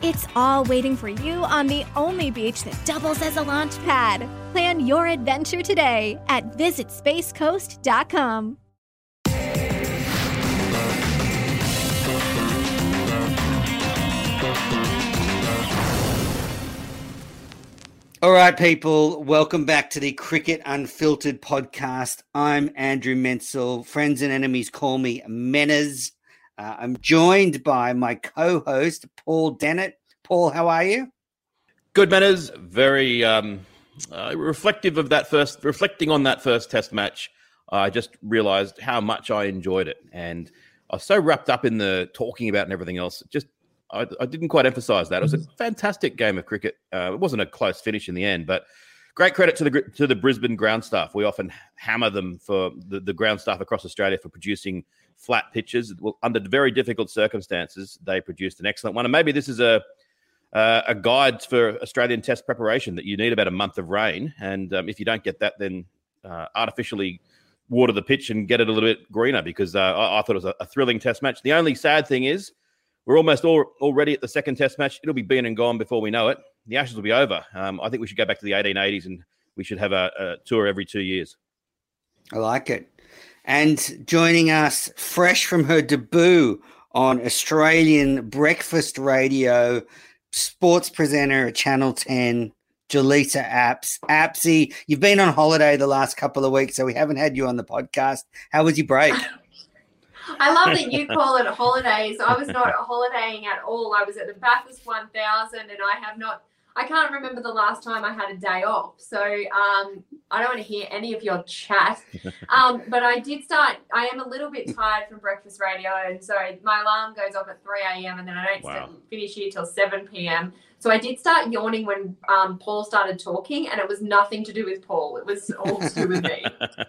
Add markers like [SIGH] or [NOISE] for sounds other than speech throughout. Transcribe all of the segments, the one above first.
It's all waiting for you on the only beach that doubles as a launch pad. Plan your adventure today at visitspacecoast.com. All right, people, welcome back to the Cricket Unfiltered podcast. I'm Andrew Menczel. Friends and enemies call me Menas. Uh, I'm joined by my co host, Paul Dennett. Paul, how are you? Good manners. Very um, uh, reflective of that first, reflecting on that first test match. I just realized how much I enjoyed it. And I was so wrapped up in the talking about and everything else. Just, I, I didn't quite emphasize that. It was a fantastic game of cricket. Uh, it wasn't a close finish in the end, but great credit to the to the Brisbane ground staff. We often hammer them for the, the ground staff across Australia for producing flat pitches. Well, under very difficult circumstances, they produced an excellent one. And maybe this is a uh, a guide for Australian Test preparation that you need about a month of rain, and um, if you don't get that, then uh, artificially water the pitch and get it a little bit greener. Because uh, I, I, thought it was a, a, thrilling Test match. The only sad thing is we're almost all, already at the second Test match. It'll be been and gone before we know it. The Ashes will be over. Um, I think we should go back to the 1880s and we should have a, a tour every two years. I like it. And joining us fresh from her debut on Australian breakfast radio, sports presenter at Channel 10, Jelisa Apps. Appsy, you've been on holiday the last couple of weeks, so we haven't had you on the podcast. How was your break? [LAUGHS] I love that you call it holidays. I was not holidaying at all. I was at the Bathurst 1000 and I have not I can't remember the last time I had a day off. So um, I don't want to hear any of your chat. [LAUGHS] Um, but I did start, I am a little bit tired from breakfast radio. And so my alarm goes off at 3 a.m. and then I don't wow. finish here till 7 p.m. So I did start yawning when um, Paul started talking, and it was nothing to do with Paul. It was all to do with me.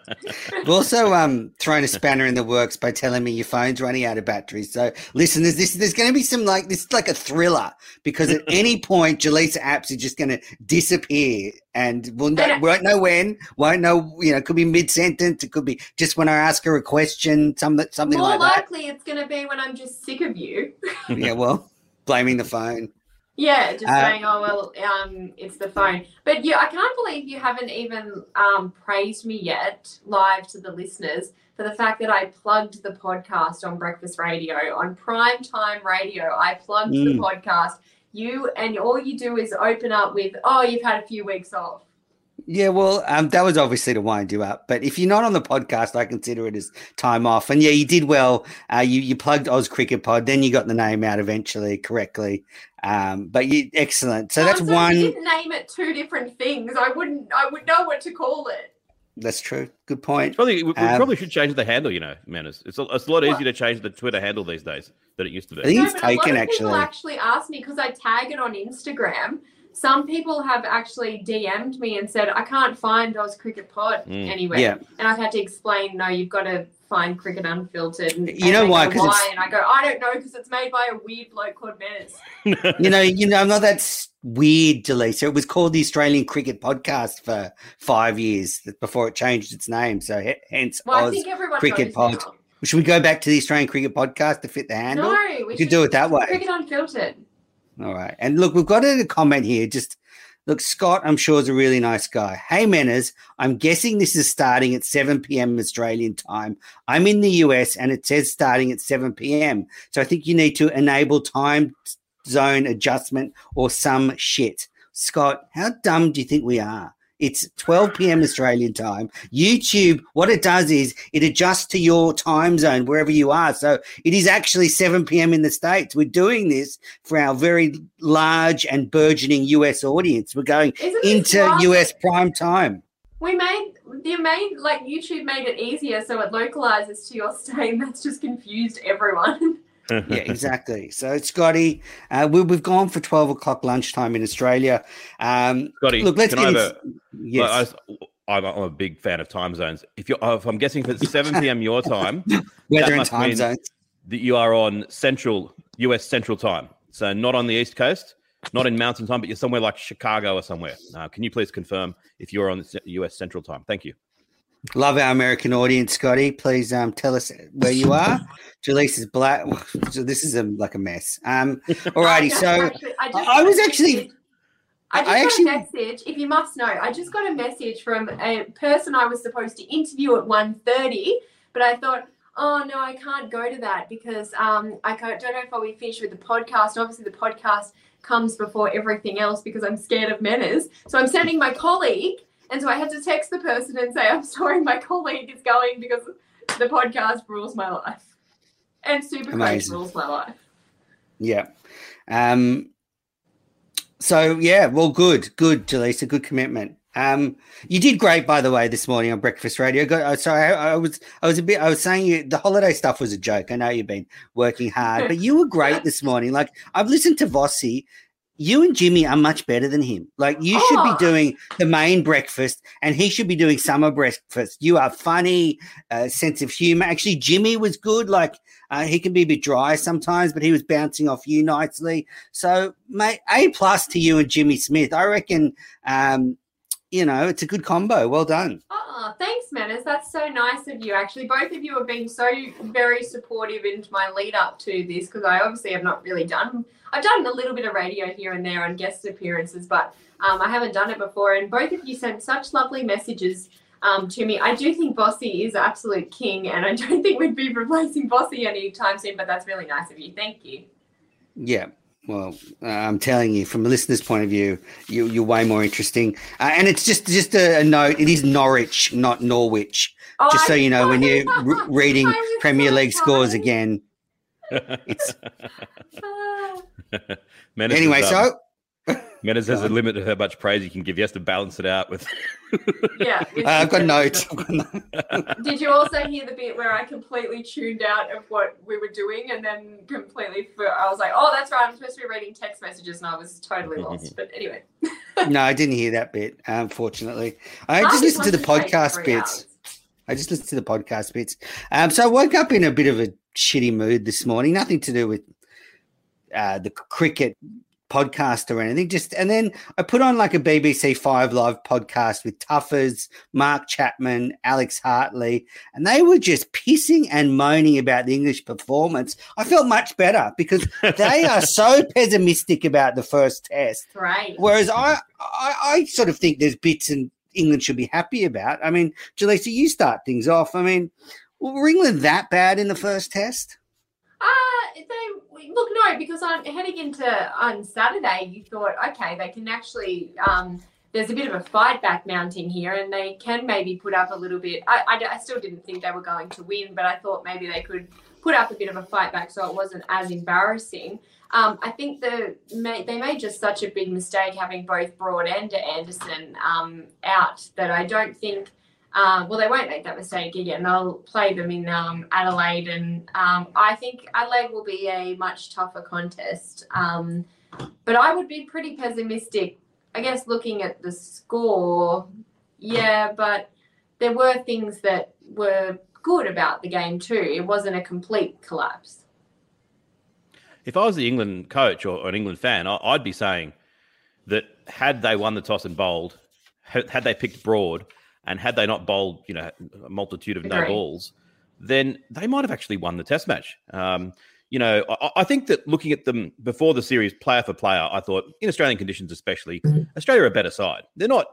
[LAUGHS] You've also um, thrown a spanner in the works by telling me your phone's running out of battery. So listen, there's this. There's going to be some like this is like a thriller because at [LAUGHS] any point, Jelisa Apps are just going to disappear, and we'll know, we won't know when. Won't know. You know, it could be mid sentence. It could be just when I ask her a question. Something something More like likely, it's going to be when I'm just sick of you. yeah, well, blaming the phone. Yeah, just uh, saying, oh well, um, it's the phone. But yeah, I can't believe you haven't even um, praised me yet, live to the listeners, for the fact that I plugged the podcast on breakfast radio on prime time radio. I plugged mm. the podcast. You and all you do is open up with, oh, you've had a few weeks off. Yeah, well, um, that was obviously to wind you up. But if you're not on the podcast, I consider it as time off. And yeah, you did well. Uh, you you plugged Oz Cricket Pod, then you got the name out eventually correctly. Um, but you excellent. So that's so one. You didn't name it two different things. I wouldn't. I would know what to call it. That's true. Good point. Probably, we, um, probably should change the handle. You know, Manners. It's a, it's a lot easier to change the Twitter handle these days than it used to be. I think no, it's taken actually. People actually ask me because I tag it on Instagram some people have actually DM'd me and said, I can't find Oz Cricket Pod mm. anywhere. Yeah. And I've had to explain, no, you've got to find Cricket Unfiltered. And, you know why? Because and I go, I don't know, because it's made by a weird bloke called Menace. [LAUGHS] you know, you know, I'm not that weird, Jelisa. It was called the Australian Cricket Podcast for five years before it changed its name. So hence well, Oz Cricket Pod. Now. Should we go back to the Australian Cricket Podcast to fit the handle? No, we, we could do it that way. Cricket Unfiltered. All right. And look, we've got a comment here. Just look, Scott, I'm sure is a really nice guy. Hey, Menners, I'm guessing this is starting at 7 p.m. Australian time. I'm in the US and it says starting at 7 p.m. So I think you need to enable time zone adjustment or some shit. Scott, how dumb do you think we are? It's 12 p.m. Australian time. YouTube, what it does is it adjusts to your time zone wherever you are. So it is actually 7 p.m. in the States. We're doing this for our very large and burgeoning US audience. We're going into US prime time. We made you made like YouTube made it easier so it localizes to your state. That's just confused everyone. [LAUGHS] yeah, [LAUGHS] exactly. So, Scotty, uh, we, have gone for 12 o'clock lunchtime in Australia. Um, Scotty, look, let's get a, Yes. I, am a big fan of time zones. If you're, if I'm guessing for 7 p.m. [LAUGHS] your time, Weather that and time zones. that you are on Central US Central Time, so not on the East Coast, not in Mountain Time, but you're somewhere like Chicago or somewhere. Uh, can you please confirm if you're on the US Central Time? Thank you. Love our American audience, Scotty. Please um, tell us where you are. [LAUGHS] Jaleese is black. So [LAUGHS] this is a, like a mess. Um, alrighty, so actually- I, I was actually- I just I got actually- a message. If you must know, I just got a message from a person I was supposed to interview at 1.30, but I thought, oh no, I can't go to that because um, I can't, don't know if I'll be finished with the podcast. And obviously, the podcast comes before everything else because I'm scared of manners. So I'm sending my colleague, and so I had to text the person and say, I'm sorry, my colleague is going because the podcast rules my life, and Supercoach rules my life. yeah. Um, so yeah, well, good, good, Jelisa, good commitment. Um, you did great, by the way, this morning on Breakfast Radio. Go, uh, sorry, I, I was, I was a bit, I was saying you, the holiday stuff was a joke. I know you've been working hard, [LAUGHS] but you were great this morning. Like I've listened to Vossy. You and Jimmy are much better than him. Like you should Oh. be doing the main breakfast, and he should be doing summer breakfast. You are funny, uh, sense of humor. Actually, Jimmy was good. Like uh, he can be a bit dry sometimes, but he was bouncing off you nicely. So, mate, A plus to you and Jimmy Smith. I reckon, um, you know, it's a good combo. Well done. Oh, thanks, Manners. That's so nice of you. Actually, both of you have been so very supportive into my lead up to this because I obviously have not really done. I've done a little bit of radio here and there on guest appearances, but um, I haven't done it before. And both of you sent such lovely messages um, to me. I do think Vossy is absolute king, and I [LAUGHS] don't think we'd be replacing Vossy anytime soon. But that's really nice of you. Thank you. Yeah. Well, uh, I'm telling you, from a listener's point of view, you, you're way more interesting. Uh, and it's just just a, a note. It is Norwich, not Norwich. Oh, Just so you know, when you're re- reading [LAUGHS] Premier League scores again, it's. [LAUGHS] Menace anyway. is, um, So [LAUGHS] Menace has a limit to how much praise you can give. You have to balance it out with. [LAUGHS] yeah. uh, I've got notes. I've got notes. Did you also hear the bit where I completely tuned out of what we were doing and then completely, for, I was like, oh, that's right, I'm supposed to be reading text messages and I was totally lost. But anyway. no, I didn't hear that bit. Unfortunately, I Last just listened to the one should take podcast bits. hours. I just listened to the podcast bits. Um, so I woke up in a bit of a shitty mood this morning. Nothing to do with uh, the cricket podcast or anything. Just and then I put on like a BBC Five Live podcast with Tuffers, Mark Chapman, Alex Hartley, and they were just pissing and moaning about the English performance. I felt much better because they [LAUGHS] are so pessimistic about the first test. Right. Whereas I, I, I sort of think there's bits in England should be happy about. I mean, Jelisa, you start things off. I mean, were England that bad in the first test? Uh, they look no because I'm heading into on Saturday, you thought okay, they can actually. Um, there's a bit of a fight back mounting here, and they can maybe put up a little bit. I, I, I still didn't think they were going to win, but I thought maybe they could put up a bit of a fight back, so it wasn't as embarrassing. Um, I think the they made just such a big mistake having both Broad and Anderson um, out that I don't think. Um, well, they won't make that mistake again. They'll play them in um, Adelaide, and um, I think Adelaide will be a much tougher contest. Um, but I would be pretty pessimistic. I guess looking at the score, yeah, but there were things that were good about the game too. It wasn't a complete collapse. If I was the England coach or, or an England fan, I, I'd be saying that had they won the toss and bowled, had, had they picked Broad, and had they not bowled, you know, a multitude of no balls, then they might have actually won the Test match. Um, you know, I, I think that looking at them before the series, player for player, I thought in Australian conditions, especially, Australia are a better side. They're not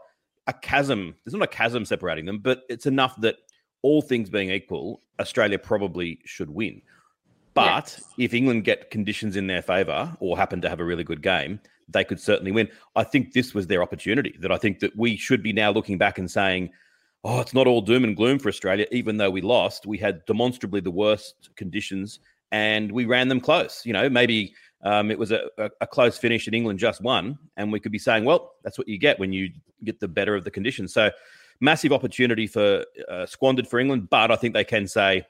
a chasm. There's not a chasm separating them, but it's enough that all things being equal, Australia probably should win. But if England get conditions in their favour or happen to have a really good game, they could certainly win. I think this was their opportunity. That I think that we should be now looking back and saying, "Oh, it's not all doom and gloom for Australia." Even though we lost, we had demonstrably the worst conditions, and we ran them close. You know, maybe um, it was a, a, a close finish, and England just won, and we could be saying, "Well, that's what you get when you get the better of the conditions." So, massive opportunity for uh, squandered for England, but I think they can say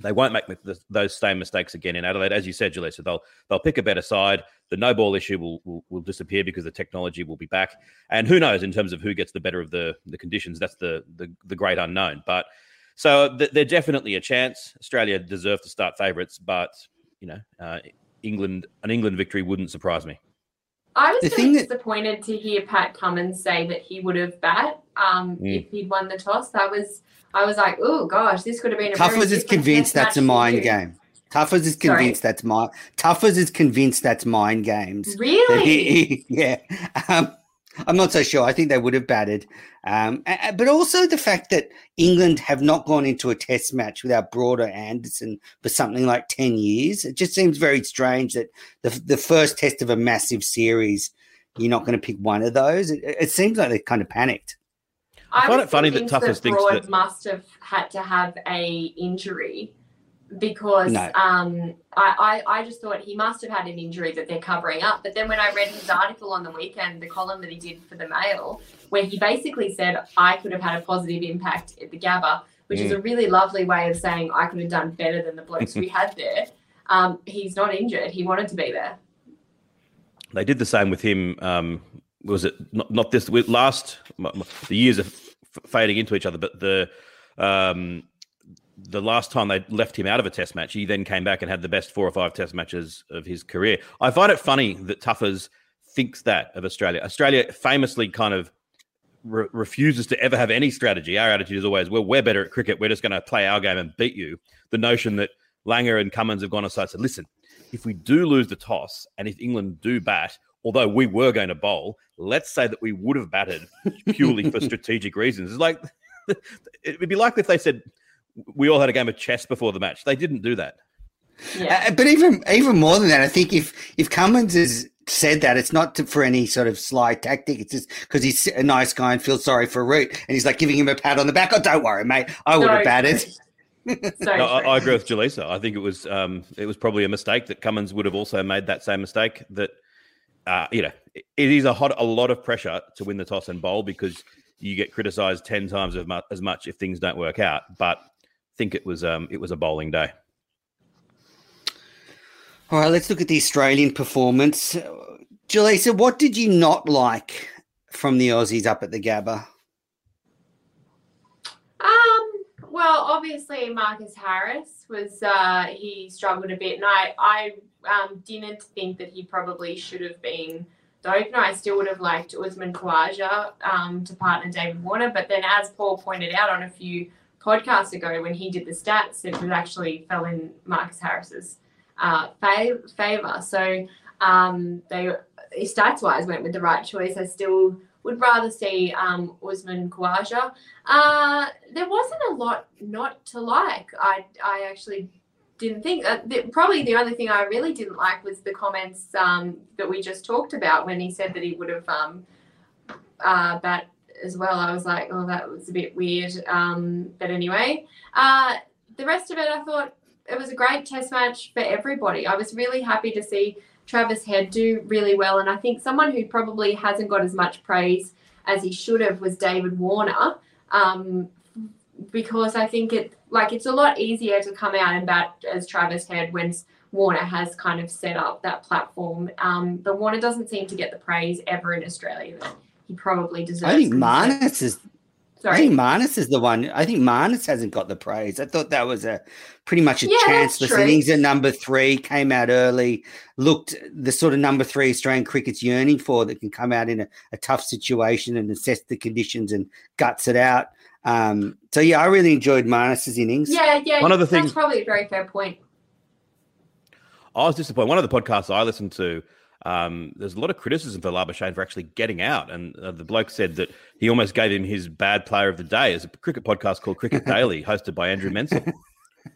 they won't make the, those same mistakes again in Adelaide. As you said, Jelisa, they'll they'll pick a better side. the no ball issue will, will, will disappear because the technology will be back. And who knows in terms of who gets the better of the the conditions? That's the the, the great unknown. But so th- they're definitely a chance. Australia deserve to start favourites, but you know, uh, England an England victory wouldn't surprise me. I was really that- disappointed to hear Pat Cummins say that he would have bat um, Mm. if he'd won the toss. That was, I was like, oh gosh, this could have been Tuffers is convinced that's a mind game. Tuffers is Sorry? convinced that's my Tuffers is convinced that's mind games. Really? he- [LAUGHS] he- yeah. Um, I'm not so sure. I think they would have batted. Um, a- a- but also the fact that England have not gone into a test match without Broader Anderson for something like 10 years. It just seems very strange that the, the first test of a massive series, you're not going to pick one of those. It, it seems like they kind of panicked. I find it funny that convinced Tuffers thinks Broad that- must have had to have a injury because No. um, I, I, I just thought he must have had an injury that they're covering up. But then when I read his article on the weekend, the column that he did for the Mail, where he basically said I could have had a positive impact at the Gabba, which is a really lovely way of saying I could have done better than the blokes we had there. [LAUGHS] Um, he's not injured. He wanted to be there. They did the same with him. Um, was it not, not this last? The years are f- fading into each other, but the um, the last time they left him out of a test match, he then came back and had the best four or five test matches of his career. I find it funny that Tuffers thinks that of Australia. Australia famously kind of re- refuses to ever have any strategy. Our attitude is always, well, we're better at cricket. We're just going to play our game and beat you. The notion that Langer and Cummins have gone aside and said, listen, if we do lose the toss and if England do bat, although we were going to bowl, let's say that we would have batted purely for [LAUGHS] strategic reasons. It's like [LAUGHS] it would be like if they said we all had a game of chess before the match. They didn't do that. Yeah. Uh, but even even more than that, I think if if Cummins has said that, it's not to, for any sort of sly tactic. It's just because he's a nice guy and feels sorry for Root, and he's like giving him a pat on the back. Oh, don't worry, mate. I would So have batted. [LAUGHS] So No, I. I agree with Jelisa. I think it was um, it was probably a mistake that Cummins would have also made that same mistake. That uh, you know, it, it is a hot a lot of pressure to win the toss and bowl because you get criticised ten times as much, as much if things don't work out. But I think it was um, it was a bowling day. All right, let's look at the Australian performance. Jelisa, what did you not like from the Aussies up at the Gabba? Um, well, obviously Marcus Harris was uh, he struggled a bit, and I I um, didn't think that he probably should have been the opener. I still would have liked Usman Khawaja um, to partner David Warner, but then as Paul pointed out on a few podcasts ago when he did the stats, it was actually fell in Marcus Harris's uh, fav- favor. So um, they stats wise went with the right choice. I still would rather see um, Usman Khawaja. Uh, there wasn't a lot not to like. I I actually didn't think. Uh, the, probably the only thing I really didn't like was the Cummins um, that we just talked about when he said that he would have um, uh, bat as well. I was like, oh, that was a bit weird. Um, but anyway, uh, the rest of it, I thought it was a great test match for everybody. I was really happy to see Travis Head do really well, and I think someone who probably hasn't got as much praise as he should have was David Warner um, because I think it like it's a lot easier to come out and bat as Travis Head when Warner has kind of set up that platform. Um, but Warner doesn't seem to get the praise ever in Australia he probably deserves. I think he's- Marnus is. I think Marnus is the one. I think Marnus hasn't got the praise. I thought that was a pretty much a Yeah, that's chanceless innings at number three. Came out early, looked the sort of number three Australian cricket's yearning for that can come out in a, a tough situation and assess the conditions and guts it out. Um, so yeah, I really enjoyed Marnus's innings. Yeah, yeah. One of the that's things- probably a very fair point. I was disappointed. One of the podcasts I listened to, um, there's a lot of criticism for Labuschagne for actually getting out, and uh, the bloke said that he almost gave him his bad player of the day. There's a cricket podcast called Cricket [LAUGHS] Daily, hosted by Andrew Menczel.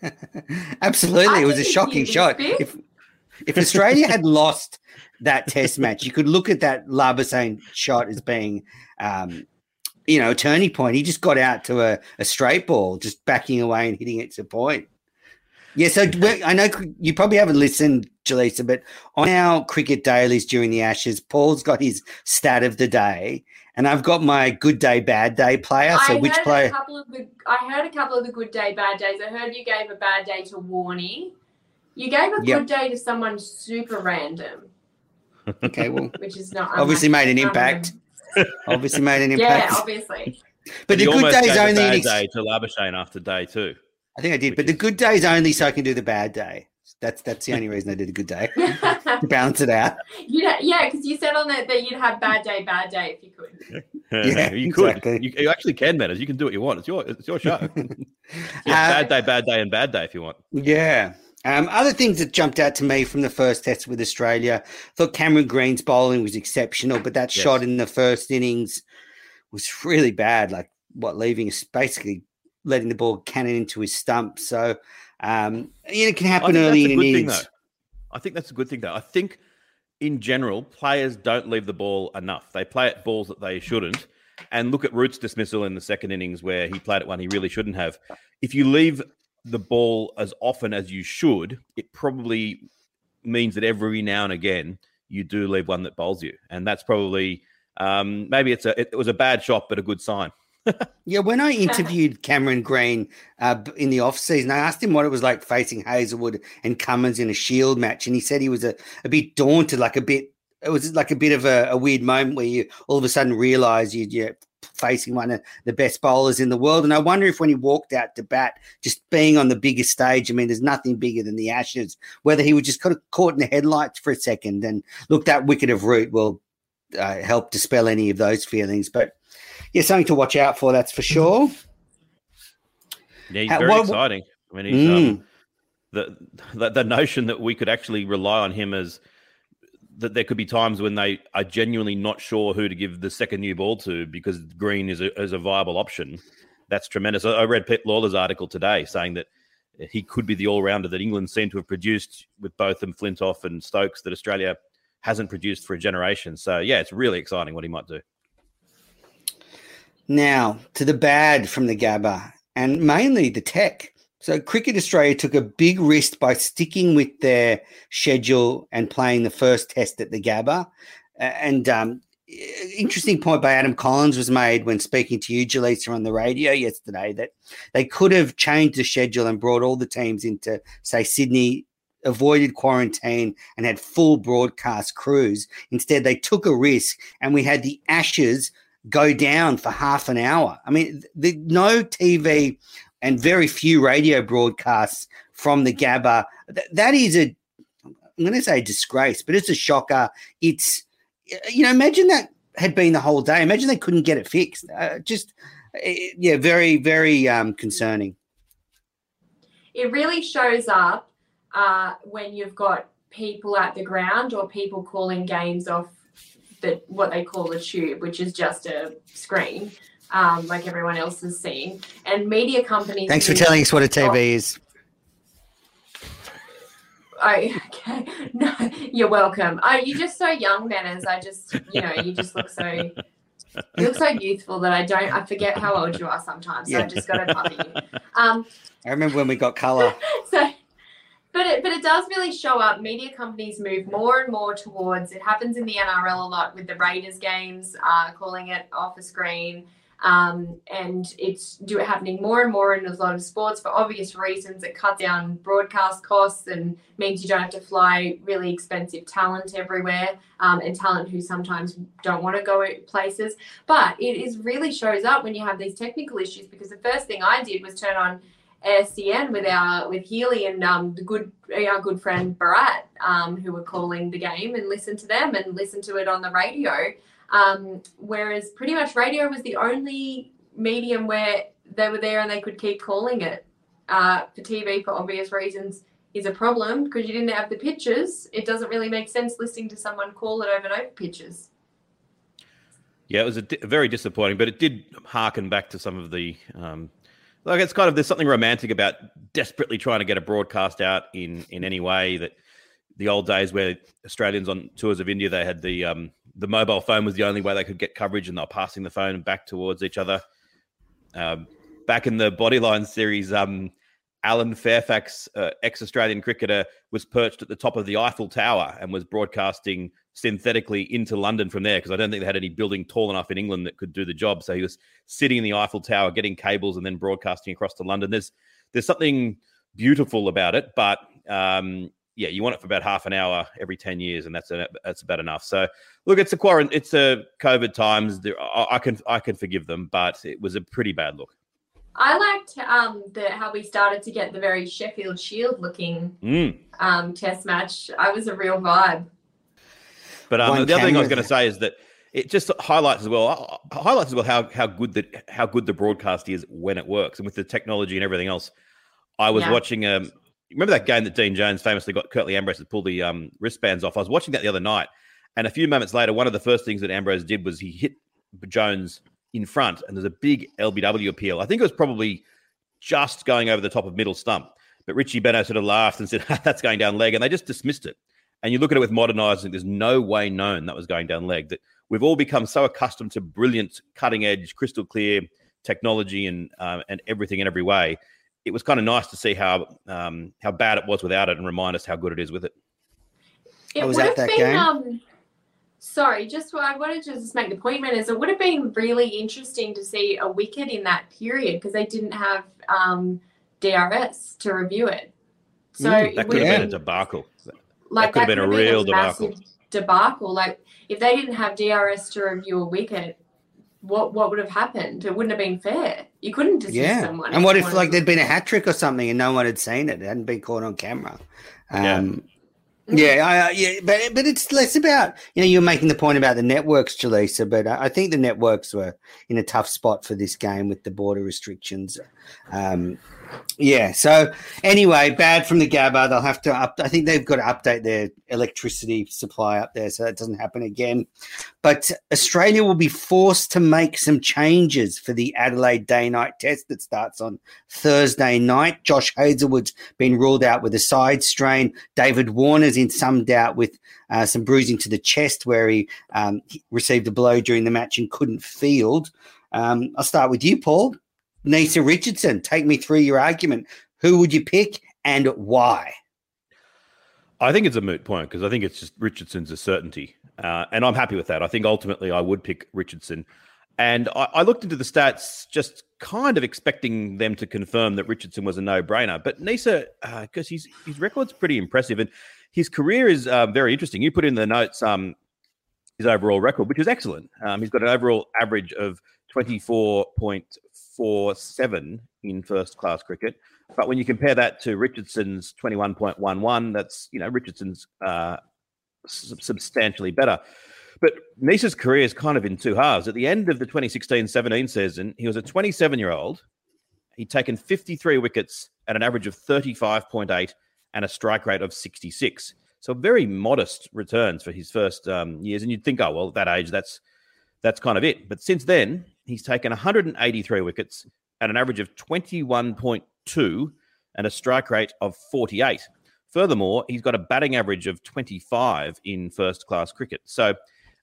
[LAUGHS] Absolutely, I it was a shocking shot. If if Australia had lost that Test match, you could look at that Labuschagne shot as being, um, you know, a turning point. He just got out to a, a straight ball, just backing away and hitting it to point. Yeah, so I know you probably haven't listened, Jelisa, but on our cricket dailies during the Ashes, Paul's got his stat of the day, and I've got my good day, bad day player. So I which heard player? a couple of the I heard a couple of the good day, bad days. I heard you gave a bad day to Warney. You gave a Yep. good day to someone super random. Okay, well, [LAUGHS] which is not obviously made an impact. [LAUGHS] Obviously made an impact. Yeah, obviously. but He the good almost days only. bad an ex- day to Labuschagne after day two. I think I did, which but the is- good days only so I can do the bad day. That's that's the only reason I did a good day [LAUGHS] to balance it out. you know, yeah, because you said on that that you'd have bad day, bad day if you could. [LAUGHS] Yeah, you could. exactly. You, you actually can, Manners. You can do what you want. It's your it's your show. [LAUGHS] yeah, Uh, bad day, bad day, and bad day if you want. Yeah. Um, other things that jumped out to me from the first test with Australia, thought Cameron Green's bowling was exceptional, but that Yes. shot in the first innings was really bad. Like what, leaving us basically letting the ball cannon into his stump. So um, it can happen early in a an good thing, innings. I think that's a good thing, though. I think in general, players don't leave the ball enough. They play at balls that they shouldn't. And look at Root's dismissal in the second innings where he played at one he really shouldn't have. If you leave the ball as often as you should, it probably means that every now and again you do leave one that bowls you. And that's probably um, maybe it's a it was a bad shot, but a good sign. Yeah, when I interviewed Cameron Green uh, in the off season, I asked him what it was like facing Hazlewood and Cummins in a Shield match, and he said he was a, a bit daunted, like a bit. It was like a bit of a, a weird moment where you all of a sudden realize you, you're facing one of the best bowlers in the world. And I wonder if when he walked out to bat, just being on the biggest stage, I mean, there's nothing bigger than the Ashes, whether he was just kind of caught in the headlights for a second and look, that wicket of root will uh, help dispel any of those feelings. But yeah, something to watch out for, that's for sure. Yeah, he's How- very what- exciting. I mean, he's um, Mm. the, the the notion that we could actually rely on him as that there could be times when they are genuinely not sure who to give the second new ball to because Green is a, is a viable option. That's tremendous. I I read Pete Lalor's article today saying that he could be the all rounder that England seem to have produced with both them Flintoff and Stokes that Australia hasn't produced for a generation. So yeah, it's really exciting what he might do. Now to the bad from the Gabba and mainly the tech. So Cricket Australia took a big risk by sticking with their schedule and playing the first test at the Gabba. And um, interesting point by Adam Collins was made when speaking to you, Jelisa, on the radio yesterday that they could have changed the schedule and brought all the teams into, say, Sydney, avoided quarantine and had full broadcast crews. Instead, they took a risk and we had the Ashes go down for half an hour. I mean, the, no TV and very few radio broadcasts from the Gabba. Th- that is a, I'm going to say disgrace, but it's a shocker. It's, you know, imagine that had been the whole day. Imagine they couldn't get it fixed. Uh, just, eh, yeah, very, very um, concerning. it really shows up uh, when you've got people at the ground or people calling games off the what they call a tube, which is just a screen, um, like everyone else is seeing. And media companies. Thanks for telling us what a TV is. Oh, [LAUGHS] okay. No, you're welcome. Oh, you're just so young, Manners. I just, you know, you just look so. You look so youthful that I don't. I forget how old you are sometimes. So Yeah. I just got to you. Um, I remember when we got color. [LAUGHS] so but it, but it does really show up. Media companies move more and more towards it happens in the nrl a lot with the raiders games uh, calling it off a screen. Um, and it's do happening more and more in a lot of sports for obvious reasons. It cuts down broadcast costs and means you don't have to fly really expensive talent everywhere um, and talent who sometimes don't want to go places. But it is really shows up when you have these technical issues because the first thing i did was turn on SEN with our with Healy and um, the good our good friend Bharat, um, who were calling the game and listen to them and listen to it on the radio. Um, whereas pretty much radio was the only medium where they were there and they could keep calling it. Uh, for TV, for obvious reasons, is a problem because you didn't have the pictures. It doesn't really make sense listening to someone call it over no pictures. Yeah, it was a di- very disappointing, but it did harken back to some of the um, like it's kind of there's something romantic about desperately trying to get a broadcast out in in any way that the old days where Australians on tours of India they had the um, the mobile phone was the only way they could get coverage and they're passing the phone back towards each other. Um, back in the Bodyline series, um, Alan Fairfax, uh, ex-Australian cricketer, was perched at the top of the Eiffel Tower and was broadcasting synthetically into London from there because I don't think they had any building tall enough in England that could do the job. So he was sitting in the Eiffel Tower, getting cables, and then broadcasting across to London. There's there's something beautiful about it, but um, yeah, you want it for about half an hour every ten years, and that's that's about enough. So look, it's a quarant, it's a COVID times. I, I can I can forgive them, but it was a pretty bad look. I liked um, the, how we started to get the very Sheffield Shield looking Mm. um, test match. I was a real vibe. But um, the other thing I was going to say is that it just highlights as well uh, highlights as well how how good the how good the broadcast is when it works and with the technology and everything else. I was Yeah. watching um remember that game that Dean Jones famously got Curtly Ambrose to pull the um, wristbands off. I was watching that the other night, and a few moments later, one of the first things that Ambrose did was he hit Jones in front, and there's a big LBW appeal. I think it was probably just going over the top of middle stump. But Richie Benaud sort of laughed and said, [LAUGHS] "That's going down leg," and they just dismissed it. And you look at it with modern eyes, and there's no way known that was going down leg. That we've all become so accustomed to brilliant, cutting edge, crystal clear technology and um, and everything in every way. It was kind of nice to see how um, how bad it was without it, and remind us how good it is with it. It I was would at have that been, game. Um, sorry, just I wanted to just make the point, man, is it would have been really interesting to see a wicket in that period because they didn't have um, DRS to review it. So Mm, That could have have been a debacle. like that could have been a real massive debacle. Debacle. Like if they didn't have DRS to review a wicket, what what would have happened? It wouldn't have been fair. You couldn't dismiss Yeah. someone. And what if like there'd been a hat trick or something and no one had seen it? It hadn't been caught on camera. Um, yeah, I, I- yeah, but but it's less about you know you're making the point about the networks, Jelisa, but I I think the networks were in a tough spot for this game with the border restrictions. Um, yeah. So anyway, bad from the Gabba. They'll have to up. I think they've got to update their electricity supply up there so that doesn't happen again. But Australia will be forced to make some changes for the Adelaide Day Night Test that starts on Thursday night. Josh Hazlewood's been ruled out with a side strain. David Warner's in some doubt with uh, some bruising to the chest where he, um, he received a blow during the match and couldn't field. Um, I'll start with you, Paul. Neser Richardson, take me through your argument. Who would you pick and why? I think it's a moot point because I think it's just Richardson's a certainty, uh, and I'm happy with that. I think ultimately I would pick Richardson, and I, I looked into the stats just kind of expecting them to confirm that Richardson was a no-brainer. But Neser, because his his record's pretty impressive, and his career is uh, very interesting. You put in the notes um, his overall record, which is excellent. Um, he's got an overall average of 24.47 in first class cricket. But when you compare that to Richardson's 21.11, that's, you know, Richardson's uh, s- substantially better. But Neser's career is kind of in two halves. At the end of the 2016 17 season, he was a 27 year old. He'd taken 53 wickets at an average of 35.8 and a strike rate of 66. So very modest returns for his first um, years. And you'd think, oh, well, at that age, that's that's kind of it. But since then, he's taken 183 wickets at an average of 21.2 and a strike rate of 48. Furthermore, he's got a batting average of 25 in first class cricket. So,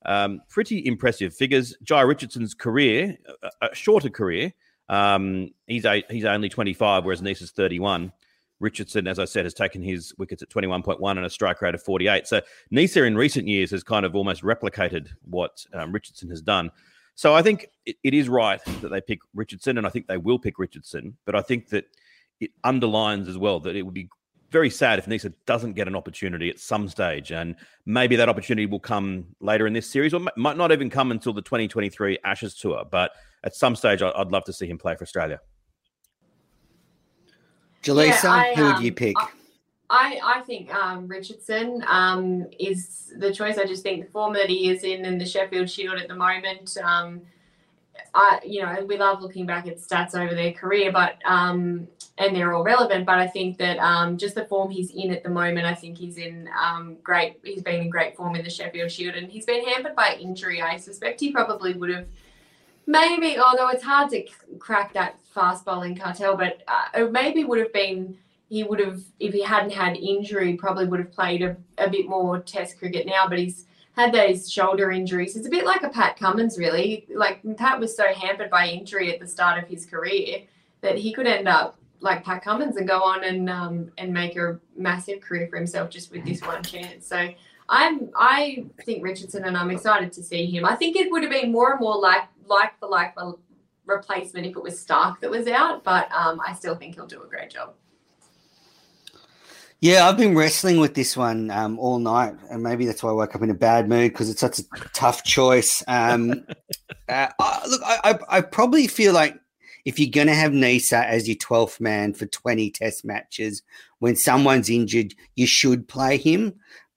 um, pretty impressive figures. Jhye Richardson's career, a, a shorter career, um, he's a, he's only 25, whereas Neser's 31. Richardson, as I said, has taken his wickets at 21.1 and a strike rate of 48. So Neser in recent years has kind of almost replicated what um, Richardson has done. So I think it, it is right that they pick Richardson, and I think they will pick Richardson. But I think that it underlines as well that it would be very sad if Neser doesn't get an opportunity at some stage, and maybe that opportunity will come later in this series, or m- might not even come until the 2023 Ashes tour. But at some stage, I- I'd love to see him play for Australia. Jelisa, Yeah, I, who would you um, pick? I- I, I think um, Richardson um, is the choice. I just think the form that he is in in the Sheffield Shield at the moment. Um, I, you know, we love looking back at stats over their career, but um, and they're all relevant. But I think that um, just the form he's in at the moment, I think he's in um, great. He's been in great form in the Sheffield Shield, and he's been hampered by injury. I suspect he probably would have maybe, although it's hard to crack that fast bowling cartel, but uh, it maybe would have been he would have, if he hadn't had injury, probably would have played a, a bit more Test cricket now. But he's had those shoulder injuries. It's a bit like a Pat Cummins, really. Like Pat was so hampered by injury at the start of his career that he could end up like Pat Cummins and go on and um, and make a massive career for himself just with this one chance. So I'm I think Richardson and I'm excited to see him. I think it would have been more and more like like for like replacement if it was Stark that was out, but um, I still think he'll do a great job. Yeah, I've been wrestling with this one um, all night, and maybe that's why I woke up in a bad mood because it's such a tough choice. Um, [LAUGHS] uh, I, look, I, I, I probably feel like if you're going to have Neser as your 12th man for 20 test matches, when someone's injured, you should play him.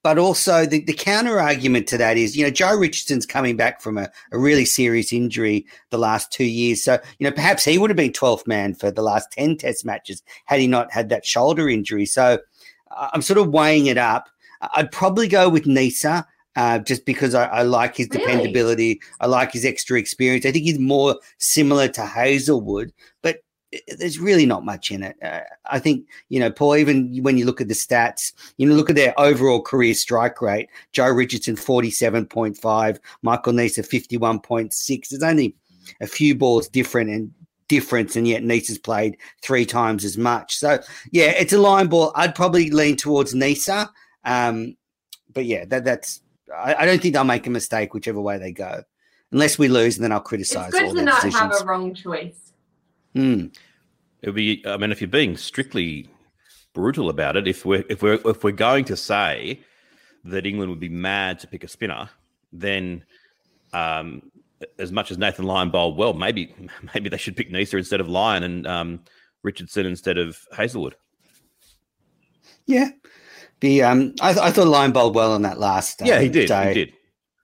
But also, the, the counter argument to that is, you know, Jhye Richardson's coming back from a, a really serious injury the last two years. So, you know, perhaps he would have been 12th man for the last 10 test matches had he not had that shoulder injury. So I'm sort of weighing it up. I'd probably go with Neser. Uh, just because I, I like his Really? dependability, I like his extra experience. I think he's more similar to Hazlewood, but there's really not much in it. Uh, I think, you know, Paul, even when you look at the stats, you know, look at their overall career strike rate. Jhye Richardson, 47.5, Michael Neser, 51.6. There's only a few balls different and difference, and yet Neser's played three times as much. So, yeah, it's a line ball. I'd probably lean towards Neser. Um, but yeah, that, that's, I, I don't think they'll make a mistake whichever way they go. Unless we lose, and then I'll criticize. It's good to not decisions. have a wrong choice. Hmm. It would be. I mean, if you're being strictly brutal about it, if we're if we're if we're going to say that England would be mad to pick a spinner, then um, as much as Nathan Lyon bowled well, maybe [LAUGHS] maybe they should pick Neser instead of Lyon and um, Richardson instead of Hazlewood. Yeah. The um, I, th- I thought Lyon bowled well on that last. yeah, he um, did. day. He did.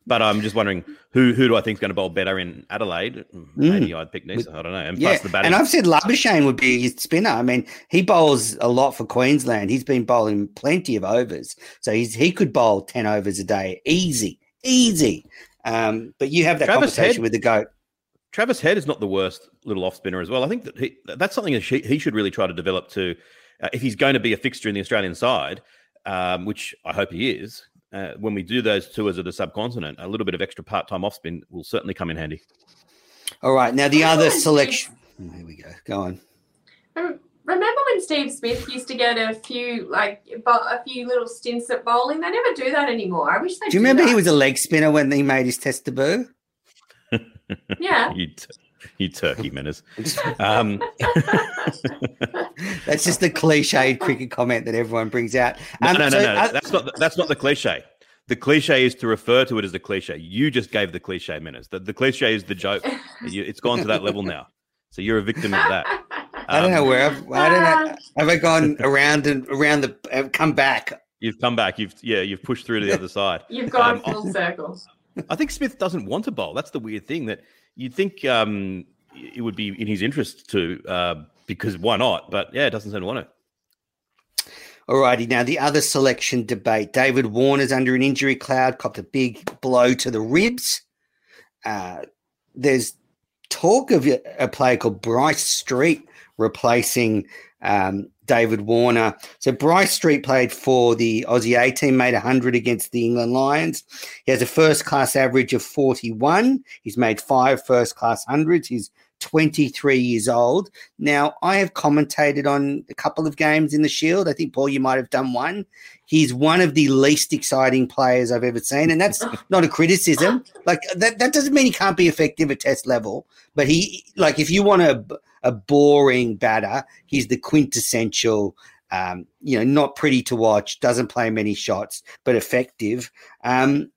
But I'm just wondering who who do I think is going to bowl better in Adelaide? Maybe I'd pick Neser. I don't know. And Mm. Yeah, plus the batting. and I've said Labuschagne would be his spinner. I mean, he bowls a lot for Queensland. He's been bowling plenty of overs, so he's he could bowl ten overs a day, easy, easy. Um, but you have that Travis conversation Head- with the goat. Travis Head is not the worst little off spinner as well. I think that he, that's something that he, he should really try to develop too. Uh, if he's going to be a fixture in the Australian side, um, which I hope he is, uh, when we do those tours of the subcontinent, a little bit of extra part time off spin will certainly come in handy. All right, now the Oh, other Steve. selection. Oh, here we go. Go on. Rem- Remember when Steve Smith used to get a few like bo- a few little stints at bowling? They never do that anymore. I wish they. Did. Do you remember that. he was a leg spinner when he made his test debut? [LAUGHS] [LAUGHS] Yeah. You, t- you turkey menace. [LAUGHS] Um, [LAUGHS] That's just the cliched cricket comment that everyone brings out. no, Um, no, no, so, no. uh, That's not the, that's not the cliche. The cliche is to refer to it as a cliche. You just gave the cliche menace. The, the cliche is the joke. It's gone to that level now. So you're a victim of that. [LAUGHS] I don't know Um, where I've, I don't know. Have I gone around and around the uh, come back? You've come back. You've yeah. You've pushed through to the other side. You've gone Um, full circle. I think Smith doesn't want to bowl. That's the weird thing that you'd think um, it would be in his interest to, uh, because why not? But yeah, it doesn't seem to want it. Alrighty, now the other selection debate. David Warner's under an injury cloud, copped a big blow to the ribs. Uh, there's talk of a a player called Bryce Street replacing um, David Warner. So Bryce Street played for the Aussie A team, made 100 against the England Lions. He has a first class average of 41. He's made five first class hundreds. He's 23 years old. Now, I have commentated on a couple of games in the Shield. I think, Paul, you might have done one. He's one of the least exciting players I've ever seen. And that's [LAUGHS] not a criticism. Like, that, that doesn't mean he can't be effective at test level. But he, like, if you want a, a boring batter, he's the quintessential, um, you know, not pretty to watch, doesn't play many shots, but effective. Um,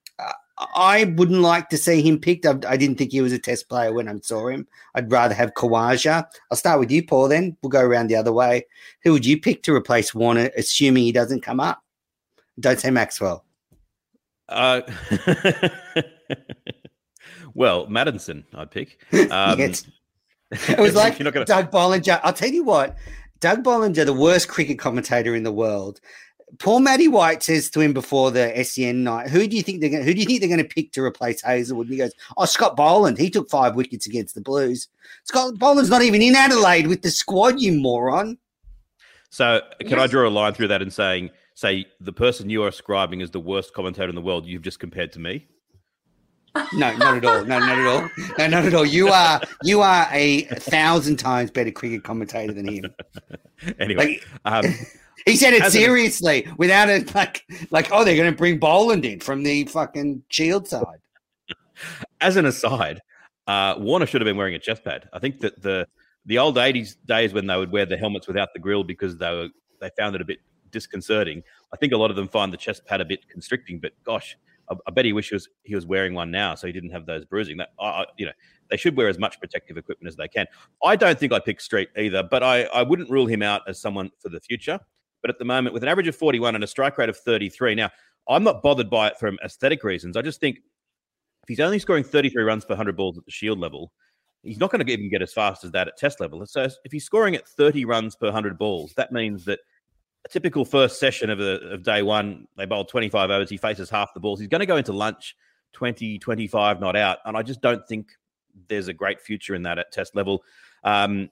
I wouldn't like to see him picked. I, I didn't think he was a test player when I saw him. I'd rather have Khawaja. I'll start with you, Paul. Then we'll go around the other way. Who would you pick to replace Warner, assuming he doesn't come up? Don't say Maxwell. Uh, [LAUGHS] well, Maddinson, I'd pick. [LAUGHS] Um, Yes. It was [LAUGHS] like gonna, Doug Bollinger. I'll tell you what, Doug Bollinger, the worst cricket commentator in the world. Poor Matty White says to him before the SEN night, "Who do you think they're going? Who do you think they're going to pick to replace Hazlewood?" And he goes, "Oh, Scott Boland. He took five wickets against the Blues. Scott Boland's not even in Adelaide with the squad, you moron." So, can I draw a line through that and saying, say, the person you are ascribing as the worst commentator in the world, you've just compared to me? No, not at all. No, not at all. No, not at all. You are you are a thousand times better cricket commentator than him. Anyway, Like, um, He said it seriously, without it like like oh they're going to bring Boland in from the fucking Shield side. as an aside, uh, Warner should have been wearing a chest pad. I think that the the old '80s days when they would wear the helmets without the grill because they were they found it a bit disconcerting. I think a lot of them find the chest pad a bit constricting, but gosh, I, I bet he wishes he was wearing one now so he didn't have those bruising. That I, you know, they should wear as much protective equipment as they can. I don't think I pick Street either, but I, I wouldn't rule him out as someone for the future. But at the moment, with an average of 41 and a strike rate of 33, now I'm not bothered by it from aesthetic reasons. I just think if he's only scoring 33 runs per 100 balls at the Shield level, he's not going to even get as fast as that at Test level. So if he's scoring at 30 runs per 100 balls, that means that a typical first session of, a, of day one, they bowl 25 overs, he faces half the balls. He's going to go into lunch 20, 25 not out. And I just don't think there's a great future in that at Test level. Um,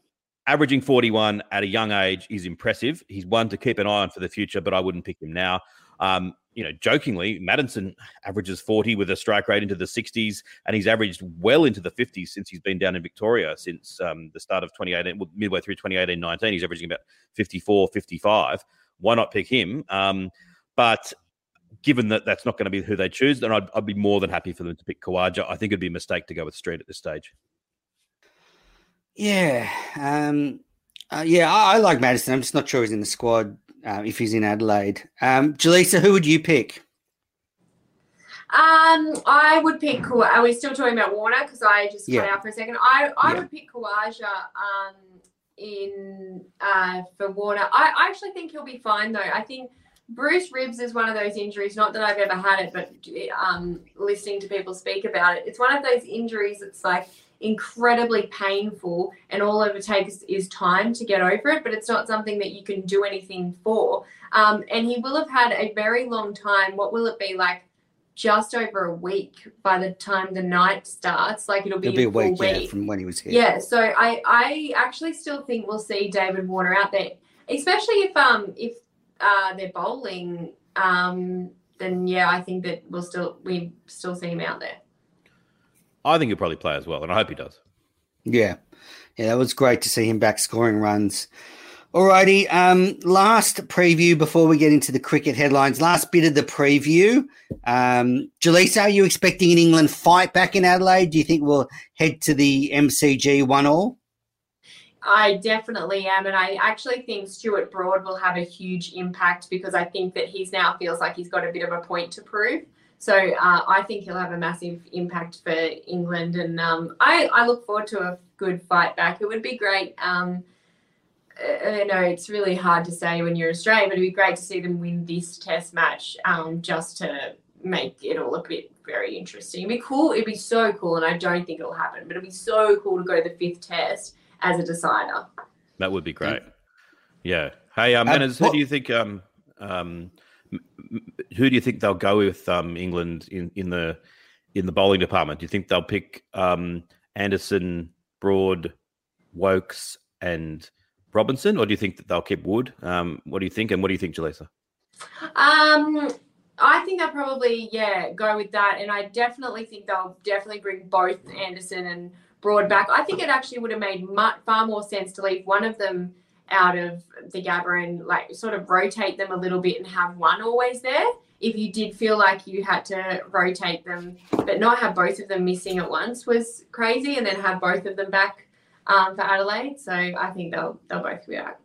averaging 41 at a young age is impressive. He's one to keep an eye on for the future, but I wouldn't pick him now. Um, you know, jokingly, Maddinson averages 40 with a strike rate into the 60s, and he's averaged well into the 50s since he's been down in Victoria since um, the start of 2018, midway through 2018 19. He's averaging about 54, 55. Why not pick him? Um, but given that that's not going to be who they choose, then I'd, I'd, be more than happy for them to pick Khawaja. I think it'd be a mistake to go with Street at this stage. Yeah. Um, uh, yeah, I, I, like Maddinson. I'm just not sure he's in the squad uh, if he's in Adelaide. Um, Jelisa, who would you pick? Um, I would pick. Are we still talking about Warner? Because I just yeah. cut out for a second. I I yeah. would pick Khawaja um, in uh, for Warner. I, I actually think he'll be fine though. I think Bruce ribs is one of those injuries. Not that I've ever had it, but um, listening to people speak about it, it's one of those injuries. It's like incredibly painful and all it takes is time to get over it but it's not something that you can do anything for um, and he will have had a very long time what will it be like just over a week by the time the night starts like it'll be, it'll be a, week, week. Yeah, from when he was here yeah so i i actually still think we'll see david warner out there especially if um if uh they're bowling um then yeah i think that we'll still we still see him out there I think he'll probably play as well, and I hope he does. Yeah. Yeah, that was great to see him back scoring runs. Alrighty, um, last preview before we get into the cricket headlines. Last bit of the preview. Um, Jelisa, are you expecting an England fight back in Adelaide? Do you think we'll head to the MCG one all? I definitely am, and I actually think Stuart Broad will have a huge impact because I think that he's now feels like he's got a bit of a point to prove. So uh, I think he'll have a massive impact for England, and um, I, I look forward to a good fight back. It would be great. Um, I know it's really hard to say when you're Australian, but it'd be great to see them win this Test match um, just to make it all a bit very interesting. It'd be cool. It'd be so cool, and I don't think it'll happen, but it'd be so cool to go to the fifth Test as a decider. That would be great. Yeah. Hey, um, Manners, who do you think? Um, um, who do you think they'll go with um, England in, in the in the bowling department? Do you think they'll pick um, Anderson, Broad, Woakes, and Robinson, or do you think that they'll keep Wood? Um, what do you think, and what do you think, Jelisa? Um, I think they'll probably yeah go with that, and I definitely think they'll definitely bring both Anderson and Broad back. I think it actually would have made much, far more sense to leave one of them out of the Gabba and like sort of rotate them a little bit and have one always there. If you did feel like you had to rotate them, but not have both of them missing at once was crazy, and then have both of them back um, for Adelaide. So I think they'll they'll both be out.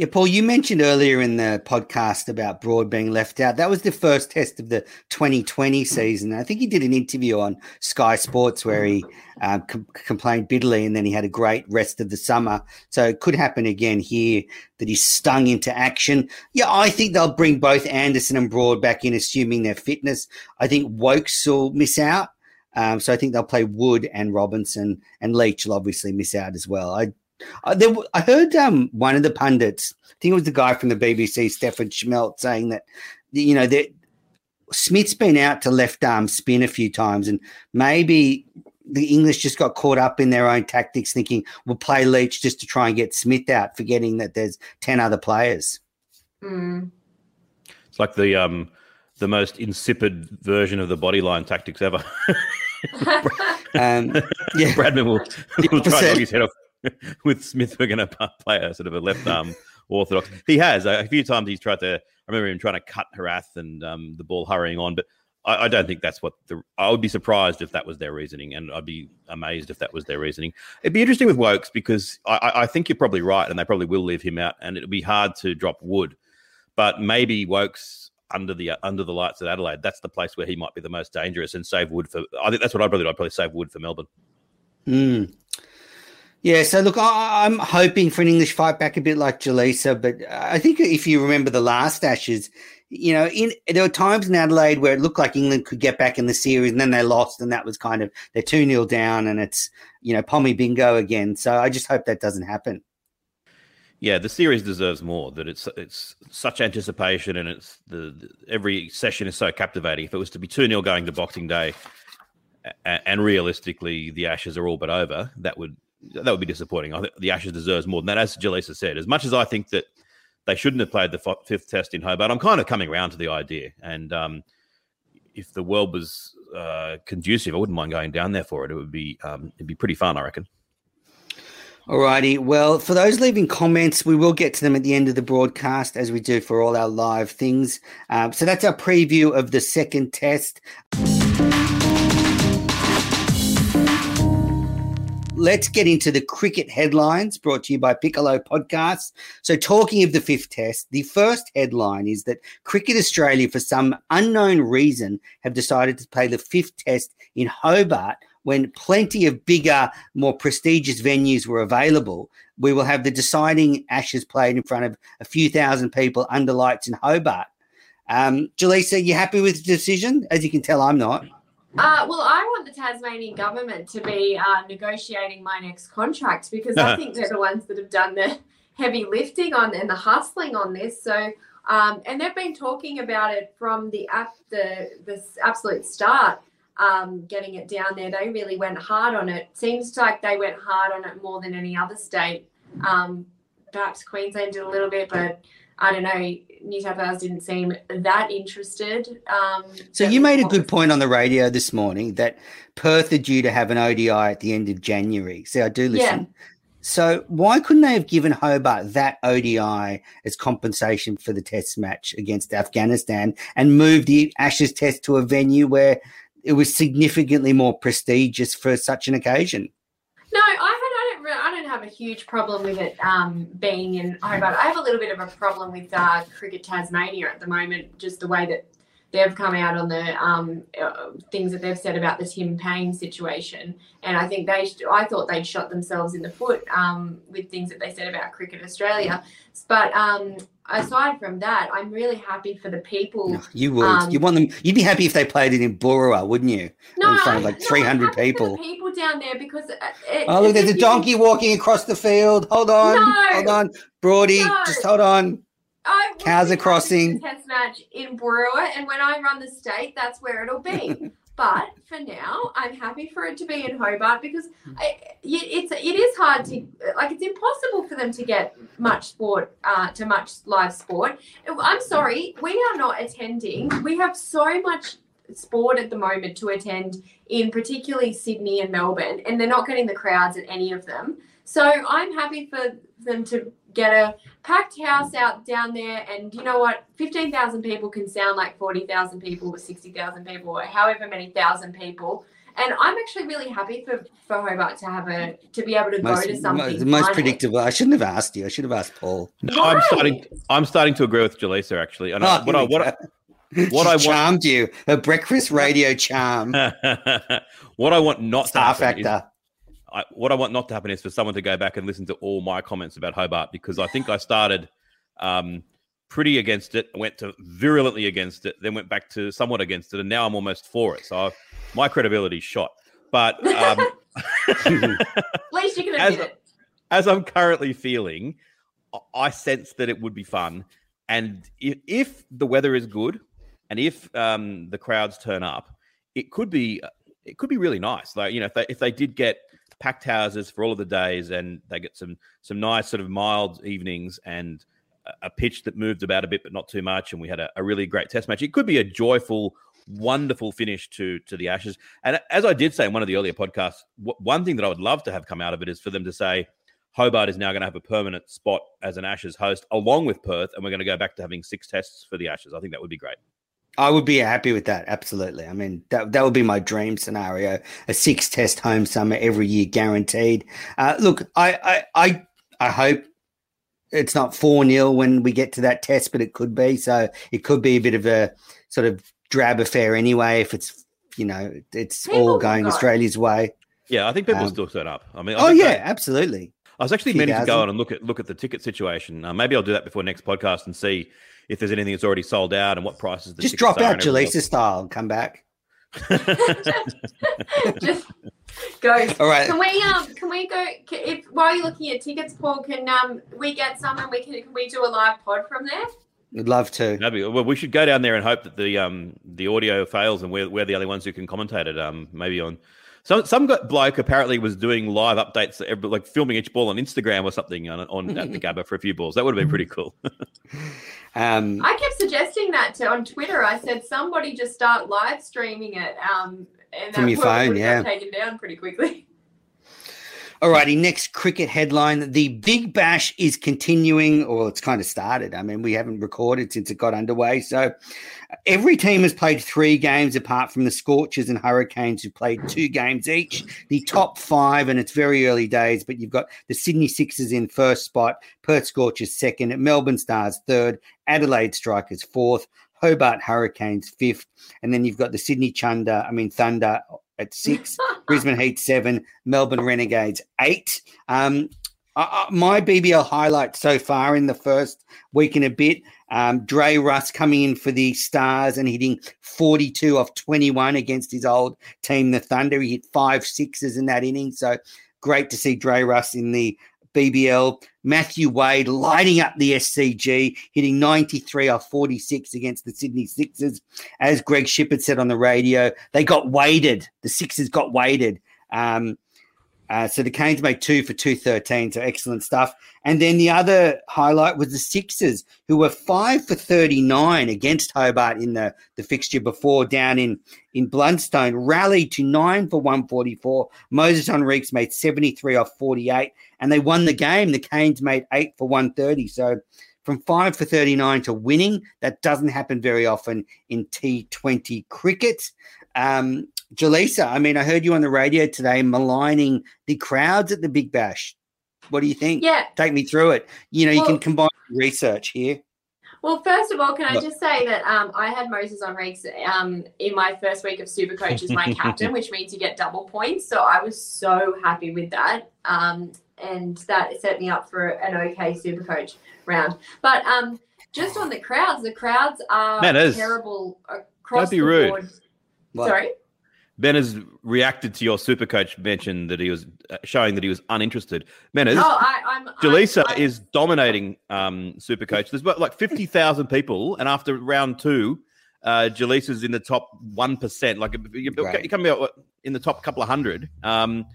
Yeah, Paul, you mentioned earlier in the podcast about Broad being left out. That was the first test of the 2020 season. I think he did an interview on Sky Sports where he uh, com- complained bitterly and then he had a great rest of the summer. So it could happen again here that he's stung into action. Yeah, I think they'll bring both Anderson and Broad back in, assuming their fitness. I think Woakes will miss out. Um, so I think they'll play Wood and Robinson, and Leach will obviously miss out as well. I uh, there, I heard um, one of the pundits, I think it was the guy from the BBC, Stephan Shemilt, saying that you know that Smith's been out to left arm spin a few times, and maybe the English just got caught up in their own tactics, thinking we'll play Leach just to try and get Smith out, forgetting that there's ten other players. Mm. It's like the um, the most insipid version of the bodyline tactics ever. [LAUGHS] um, yeah, [LAUGHS] Bradman will, will try to knock his head off [LAUGHS] with Smith, we're going to play a sort of a left arm orthodox. He has a few times. He's tried to. I remember him trying to cut Herath and um, the ball hurrying on, but I, I, don't think that's what the. I would be surprised if that was their reasoning, and I'd be amazed if that was their reasoning. It'd be interesting with Woakes because I, I think you're probably right, and they probably will leave him out, and it'll be hard to drop Wood. But maybe Woakes under the under the lights at Adelaide, that's the place where he might be the most dangerous, and save Wood for. I think that's what I'd probably. I'd probably save Wood for Melbourne. Mm. Yeah, so look, I, am hoping for an English fight back a bit like Jelisa, but I think if you remember the last Ashes, you know, in there were times in Adelaide where it looked like England could get back in the series, and then they lost, and that was kind of they're two 0 down, and it's you know Pommy bingo again. So I just hope that doesn't happen. Yeah, the series deserves more. That it's it's such anticipation, and it's the, the every session is so captivating. If it was to be two 0 going to Boxing Day, and, and realistically the Ashes are all but over, that would that would be disappointing. I think the Ashes deserves more than that. As Jelisa said, as much as I think that they shouldn't have played the f- fifth test in Hobart, I'm kind of coming around to the idea. And um, if the world was uh, conducive, I wouldn't mind going down there for it. It would be um, it'd be pretty fun, I reckon. Alrighty. Well, for those leaving comments, we will get to them at the end of the broadcast, as we do for all our live things. Um, so that's our preview of the second test. let's get into the cricket headlines brought to you by Piccolo Podcasts. So, talking of the fifth test, the first headline is that Cricket Australia, for some unknown reason, have decided to play the fifth test in Hobart when plenty of bigger, more prestigious venues were available. We will have the deciding Ashes played in front of a few thousand people under lights in Hobart. Um, Jelisa, you happy with the decision? As you can tell, I'm not. Uh, well, I want the Tasmanian government to be uh, negotiating my next contract because I [LAUGHS] think they're the ones that have done the heavy lifting on and the hustling on this. So, um, and they've been talking about it from the the the absolute start. Um, getting it down there, they really went hard on it. Seems like they went hard on it more than any other state. Um, perhaps Queensland did a little bit, but I don't know. New South Wales didn't seem that interested. Um, so you made a good point on the radio this morning that Perth are due to have an ODI at the end of January. See, I do listen. Yeah. So why couldn't they have given Hobart that ODI as compensation for the test match against Afghanistan and moved the Ashes test to a venue where it was significantly more prestigious for such an occasion? No, I had, I don't. I don't have a huge problem with it um, being in Hobart. I have a little bit of a problem with uh, Cricket Tasmania at the moment, just the way that they've come out on the um, uh, things that they've said about the Tim Paine situation, and I think they, I thought they'd shot themselves in the foot um, with things that they said about Cricket Australia. But um, aside from that, I'm really happy for the people. you would. Um, you want them. You'd be happy if they played it in Boorowa, wouldn't you? No, in front of like 300 people. people down there because. Uh, it, oh look, there's a donkey walking across the field. Hold on, no, hold on, Brody, no. just hold on. I Cows are crossing. Test match in Boorowa, and when I run the state, that's where it'll be. [LAUGHS] but for now, I'm happy for it to be in Hobart because I, it's it is hard to like it's impossible for them to get much sport uh, to much live sport. I'm sorry, we are not attending. We have so much sport at the moment to attend in particularly Sydney and Melbourne, and they're not getting the crowds at any of them. So I'm happy for them to get a packed house out down there. And you know what? 15,000 people can sound like 40,000 people or 60,000 people or however many thousand people. And I'm actually really happy for, for Hobart to have a to be able to most, go to something. The most predictable. I shouldn't have asked you. I should have asked Paul. No, I'm starting. I'm starting to agree with Jelisa actually. And oh, I, what, I, what, I, [LAUGHS] what I charmed you. A breakfast radio charm. [LAUGHS] what I want not Star to happen factor. I, what I want not to happen is for someone to go back and listen to all my comments about Hobart because I think I [LAUGHS] started um, pretty against it, went to virulently against it, then went back to somewhat against it, and now I'm almost for it. So I've, my credibility's shot. But um, [LAUGHS] at least you can admit as, it. As I'm currently feeling, I sense that it would be fun, and if, if the weather is good, and if um, the crowds turn up, it could be it could be really nice. Like you know, if they if they did get packed houses for all of the days, and they get some some nice sort of mild evenings and a pitch that moved about a bit but not too much, and we had a, a really great test match. It could be a joyful, wonderful finish to to the Ashes. And as I did say in one of the earlier podcasts, w- one thing that I would love to have come out of it is for them to say. Hobart is now going to have a permanent spot as an Ashes host along with Perth, and we're going to go back to having six tests for the Ashes. I think that would be great. I would be happy with that. Absolutely. I mean, that that would be my dream scenario: a six test home summer every year, guaranteed. Uh, look, I, I I I hope it's not four 0 when we get to that test, but it could be. So it could be a bit of a sort of drab affair anyway. If it's you know it's People all going. Australia's way. Yeah, I think people Um, still turn up. I mean, I Oh yeah, that- absolutely. I was actually Few meaning to go on and look at look at the ticket situation. Uh, maybe I'll do that before next podcast and see if there's anything that's already sold out and what prices. The Just drop out and Jelisa style and come back. [LAUGHS] Just go. All right. Can we um can we go ca- if while you're looking at tickets, Paul? Can um we get some and we can can we do a live pod from there? Would love to. Be, well, we should go down there and hope that the um the audio fails and we're, we're the only ones who can commentate it. Um, maybe on some some got bloke apparently was doing live updates, like filming each ball on Instagram or something on, on at the [LAUGHS] Gabba for a few balls. That would have been pretty cool. [LAUGHS] Um, I kept suggesting that to on Twitter. I said somebody just start live streaming it. Um, and From that your probably phone, would've yeah. taken down pretty quickly. Alrighty, next cricket headline. The Big Bash is continuing, or it's kind of started. I mean, we haven't recorded since it got underway. So every team has played three games apart from the Scorchers and Hurricanes, who played two games each. The top five, and it's very early days, but you've got the Sydney Sixers in first spot, Perth Scorchers second, Melbourne Stars third, Adelaide Strikers fourth, Hobart Hurricanes fifth, and then you've got the Sydney Chunder, I mean Thunder at six, Brisbane [LAUGHS] Heat seven, Melbourne Renegades eight. Um, my BBL highlight so far in the first week and a bit, um, Dre Russ coming in for the Stars and hitting 42 off 21 against his old team, the Thunder. He hit five sixes in that inning. So great to see Dre Russ in the BBL. Matthew Wade lighting up the SCG, hitting 93 off 46 against the Sydney Sixers. As Greg Shipperd said on the radio, they got weighted. The Sixers got weighted. Um, uh, so the Canes made two for 213, so excellent stuff. And then the other highlight was the Sixers, who were five for 39 against Hobart in the, the fixture before down in, in Blundstone, rallied to nine for 144. Moises Henriques made 73 off 48, and they won the game. The Canes made eight for 130. So from five for 39 to winning, that doesn't happen very often in T20 cricket. Um, Jelisa, I mean, I heard you on the radio today maligning the crowds at the Big Bash. What do you think? Yeah. Take me through it. You know, you can combine research here. Well, first of all, can I just say that um, I had Moises Henriques um, in my first week of Supercoach as my captain, [LAUGHS] which means you get double points. So I was so happy with that. Um, and that set me up for an okay Supercoach round. But um, just on the crowds, the crowds are Man, it is. terrible across Don't be the rude. board. What? Sorry? ben has reacted to your super coach mention that he was uh, showing that he was uninterested. Ben is. Oh, I, I'm. Jelisa I'm- is dominating um, super coach. There's about like 50,000 people, and after round two, uh, Jelisa's in the top 1%. Like, you- you're Right. coming out in the top couple of hundred. Um,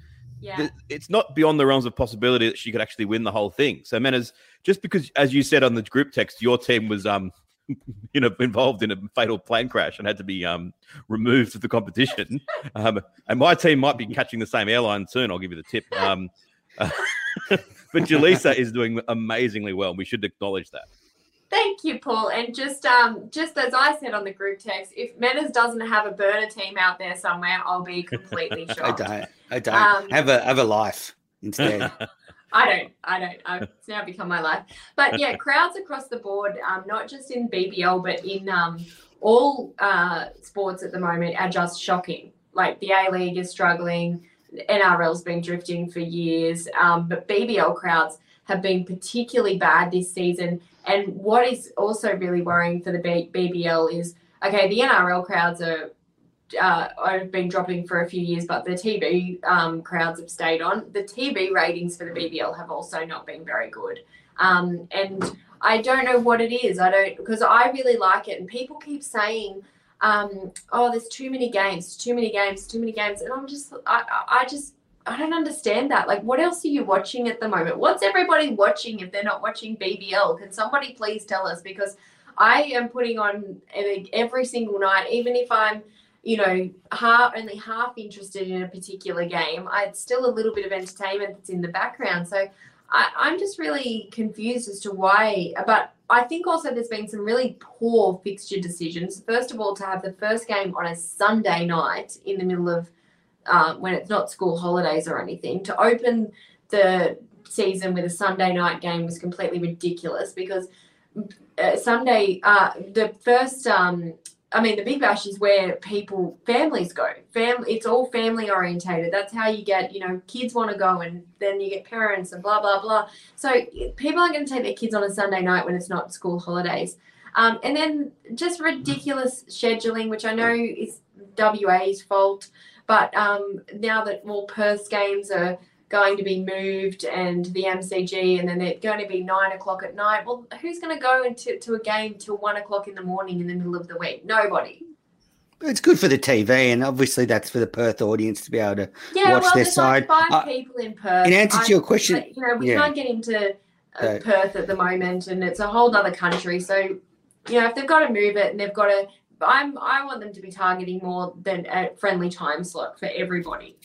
Yeah. th- it's not beyond the realms of possibility that she could actually win the whole thing. So, Menas, just because, as you said on the group text, your team was, um, [LAUGHS] you know, involved in a fatal plane crash and had to be um, removed of the competition, [LAUGHS] um, and my team might be catching the same airline soon. I'll give you the tip. Um, uh, [LAUGHS] but Jelisa is doing amazingly well. We should acknowledge that. Thank you, Paul. And just um, just as I said on the group text, if Menas doesn't have a burner team out there somewhere, I'll be completely I don't. I don't. Um, have a have a life instead. I don't. I don't. I've, it's now become my life. But yeah, [LAUGHS] crowds across the board, um, not just in BBL, but in um, all uh, sports at the moment are just shocking. Like the A League is struggling, NRL's been drifting for years, um, but BBL crowds have been particularly bad this season. And what is also really worrying for the B- BBL is okay, the NRL crowds are uh, have been dropping for a few years, but the TV um, crowds have stayed on. The TV ratings for the BBL have also not been very good. Um, and I don't know what it is. I don't because I really like it, and people keep saying, um, "Oh, there's too many games, too many games, too many games," and I'm just, I, I just. I don't understand that. Like, what else are you watching at the moment? What's everybody watching if they're not watching BBL? Can somebody please tell us? Because I am putting on every- every single night, even if I'm you know, half only half interested in a particular game, I, it's still a little bit of entertainment that's in the background. So I, I'm just really confused as to why. But I think also there's been some really poor fixture decisions. First of all, to have the first game on a Sunday night in the middle of uh, when it's not school holidays or anything, to open the season with a Sunday night game was completely ridiculous because uh, Sunday, uh, the first um, I mean, the Big Bash is where people, families go. Family, it's all family orientated. That's how you get, you know, kids want to go, and then you get parents and blah blah blah. So people aren't going to take their kids on a Sunday night when it's not school holidays. Um, and then just ridiculous scheduling, which I know is WA's fault, but um, now that all Perth games are going to be moved and the MCG, and then they're going to be nine o'clock at night. Well, who's going to go into to a game till one o'clock in the morning in the middle of the week? Nobody. It's good for the TV, and obviously that's for the Perth audience to be able to yeah, watch well, their side. Like five Uh, people in Perth. in answer to your question, you know, we yeah. can't get into uh, Okay. Perth at the moment, and it's a whole other country. So, you know, if they've got to move it and they've got to, I'm I want them to be targeting more than a friendly time slot for everybody.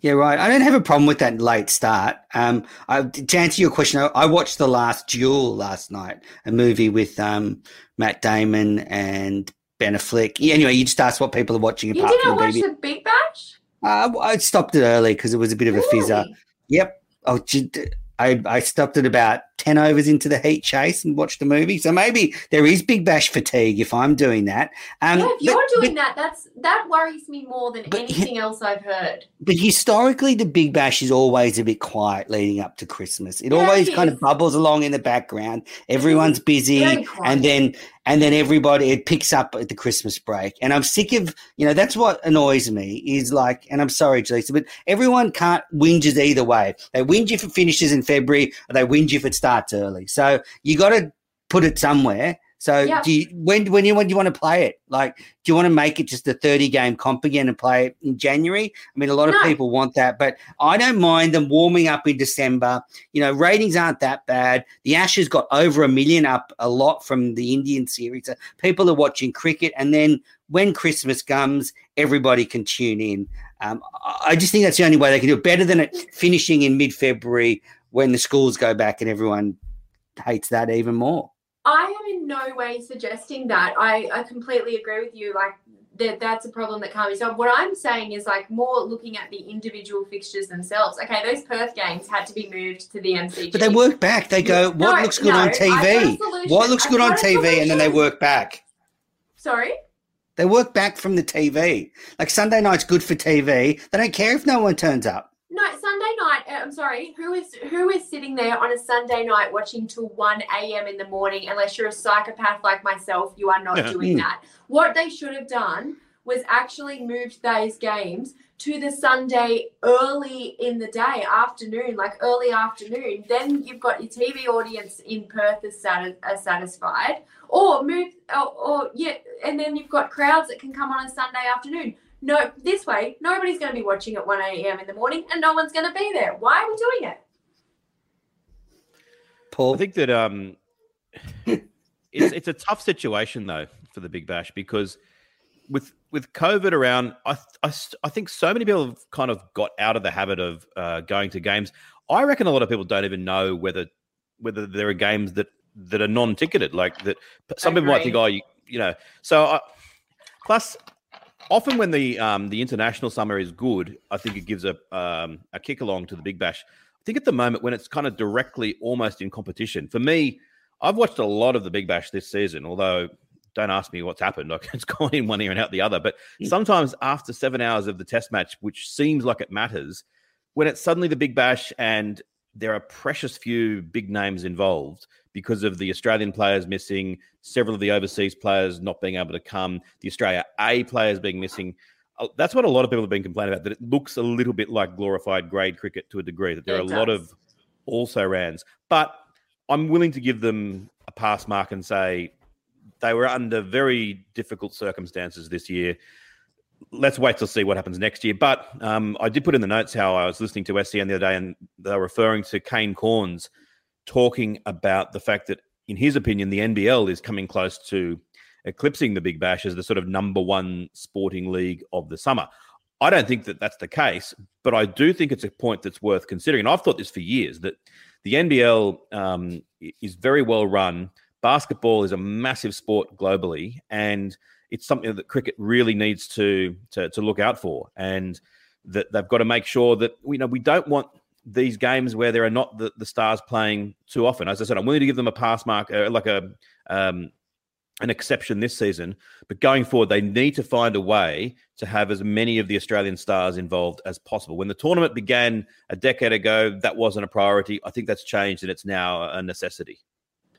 Yeah, right. I don't have a problem with that late start. Um, I, to answer your question, I, I watched The Last Duel last night, a movie with um, Matt Damon and Ben Affleck. Yeah, anyway, you just asked what people are watching You didn't the watch baby. the Big Bash? Uh, I stopped it early because it was a bit of a fizzer. Yep. Oh, I, I stopped at about 10 overs into the heat chase and watch the movie. So maybe there is Big Bash fatigue if I'm doing that. Um, yeah, if you're but- doing that, that's that worries me more than But- anything else I've heard. But historically, the Big Bash is always a bit quiet leading up to Christmas. It Yeah, always it kind of bubbles along in the background. Everyone's busy, and then and then everybody it picks up at the Christmas break. And I'm sick of you know that's what annoys me is like. And I'm sorry, Jelisa, but everyone can't whinges either way. They whinge if it finishes in February, or they whinge if it starts early. So you got to put it somewhere. So do you, when when you when do you want to play it? Like, do you want to make it just a thirty game comp again and play it in January? I mean, a lot of No. people want that, but I don't mind them warming up in December. You know, ratings aren't that bad. The Ashes got over a million up a lot from the Indian series. So people are watching cricket, and then when Christmas comes, everybody can tune in. Um, I I just think that's the only way they can do it. Better than it finishing in mid February when the schools go back and everyone hates that even more. I am in no way suggesting that. I, I completely agree with you. Like that, that's a problem that can't be solved. What I'm saying is like more looking at the individual fixtures themselves. Okay, those Perth games had to be moved to the MCG. But they work back. They go, No, what looks good no, on I've got a TV? What looks good on TV? And then they work back. Sorry. They work back from the TV. Like Sunday night's good for TV. They don't care if no one turns up. No, Sunday night. uh, I'm sorry. Who is who is sitting there on a Sunday night watching till one a.m. in the morning? Unless you're a psychopath like myself, you are not Yeah. doing that. What they should have done was actually moved those games to the Sunday early in the day, afternoon, like early afternoon. Then you've got your TV audience in Perth is sati- are satisfied, or move, or, or yeah, and then you've got crowds that can come on a Sunday afternoon. No, this way, nobody's going to be watching at 1 a.m. in the morning and no one's going to be there. Why are we doing it? Paul, I think that um, [LAUGHS] it's it's a tough situation though for the Big Bash because with with COVID around, I I, I think so many people have kind of got out of the habit of uh, going to games. I reckon a lot of people don't even know whether whether there are games that that are non-ticketed, like that. Some people might think, Agree. oh, you, you know. So I, plus, often when the um, the international summer is good, I think it gives a um, a kick along to the Big Bash. I think at the moment when it's kind of directly almost in competition. For me, I've watched a lot of the Big Bash this season, although don't ask me what's happened. Like [LAUGHS] it's gone in one ear and out the other. But sometimes after seven hours of the test match, which seems like it matters, when it's suddenly the Big Bash and there are precious few big names involved because of the Australian players missing, several of the overseas players not being able to come, the Australia A players being missing. Uh, That's what a lot of people have been complaining about. That it looks a little bit like glorified grade cricket to a degree. That there are It a lot of also rans, but I'm willing to give them a pass mark and say they were under very difficult circumstances this year. Let's wait to see what happens next year. But um, I did put in the notes how I was listening to SEN the other day, and they were referring to Kane Cornes talking about the fact that, in his opinion, the NBL is coming close to eclipsing the Big Bash as the sort of number one sporting league of the summer. I don't think that that's the case, but I do think it's a point that's worth considering. And I've thought this for years that the NBL um, is very well run. Basketball is a massive sport globally, and it's something that cricket really needs to to, to look out for. And that they've got to make sure that you know we don't want these games where there are not the, the stars playing too often. As I said, I'm willing to give them a pass mark, uh, like a um, an exception this season. But going forward, they need to find a way to have as many of the Australian stars involved as possible. When the tournament began a decade ago, that wasn't a priority. I think that's changed and it's now a necessity.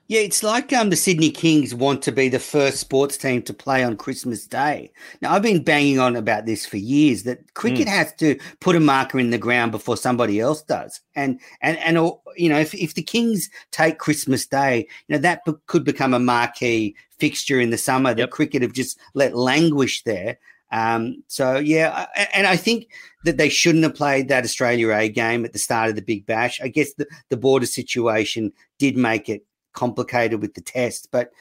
Yeah, it's like um, the Sydney Kings want to be the first sports team to play on Christmas Day. Now, I've been banging on about this for years that cricket mm. has to put a marker in the ground before somebody else does. And and and you know, if, if the Kings take Christmas Day, you know that could become a marquee fixture in the summer that yep. cricket have just let languish there. Um, so yeah, and I think that they shouldn't have played that Australia A game at the start of the Big Bash. I guess the, the border situation did make it complicated with the test, but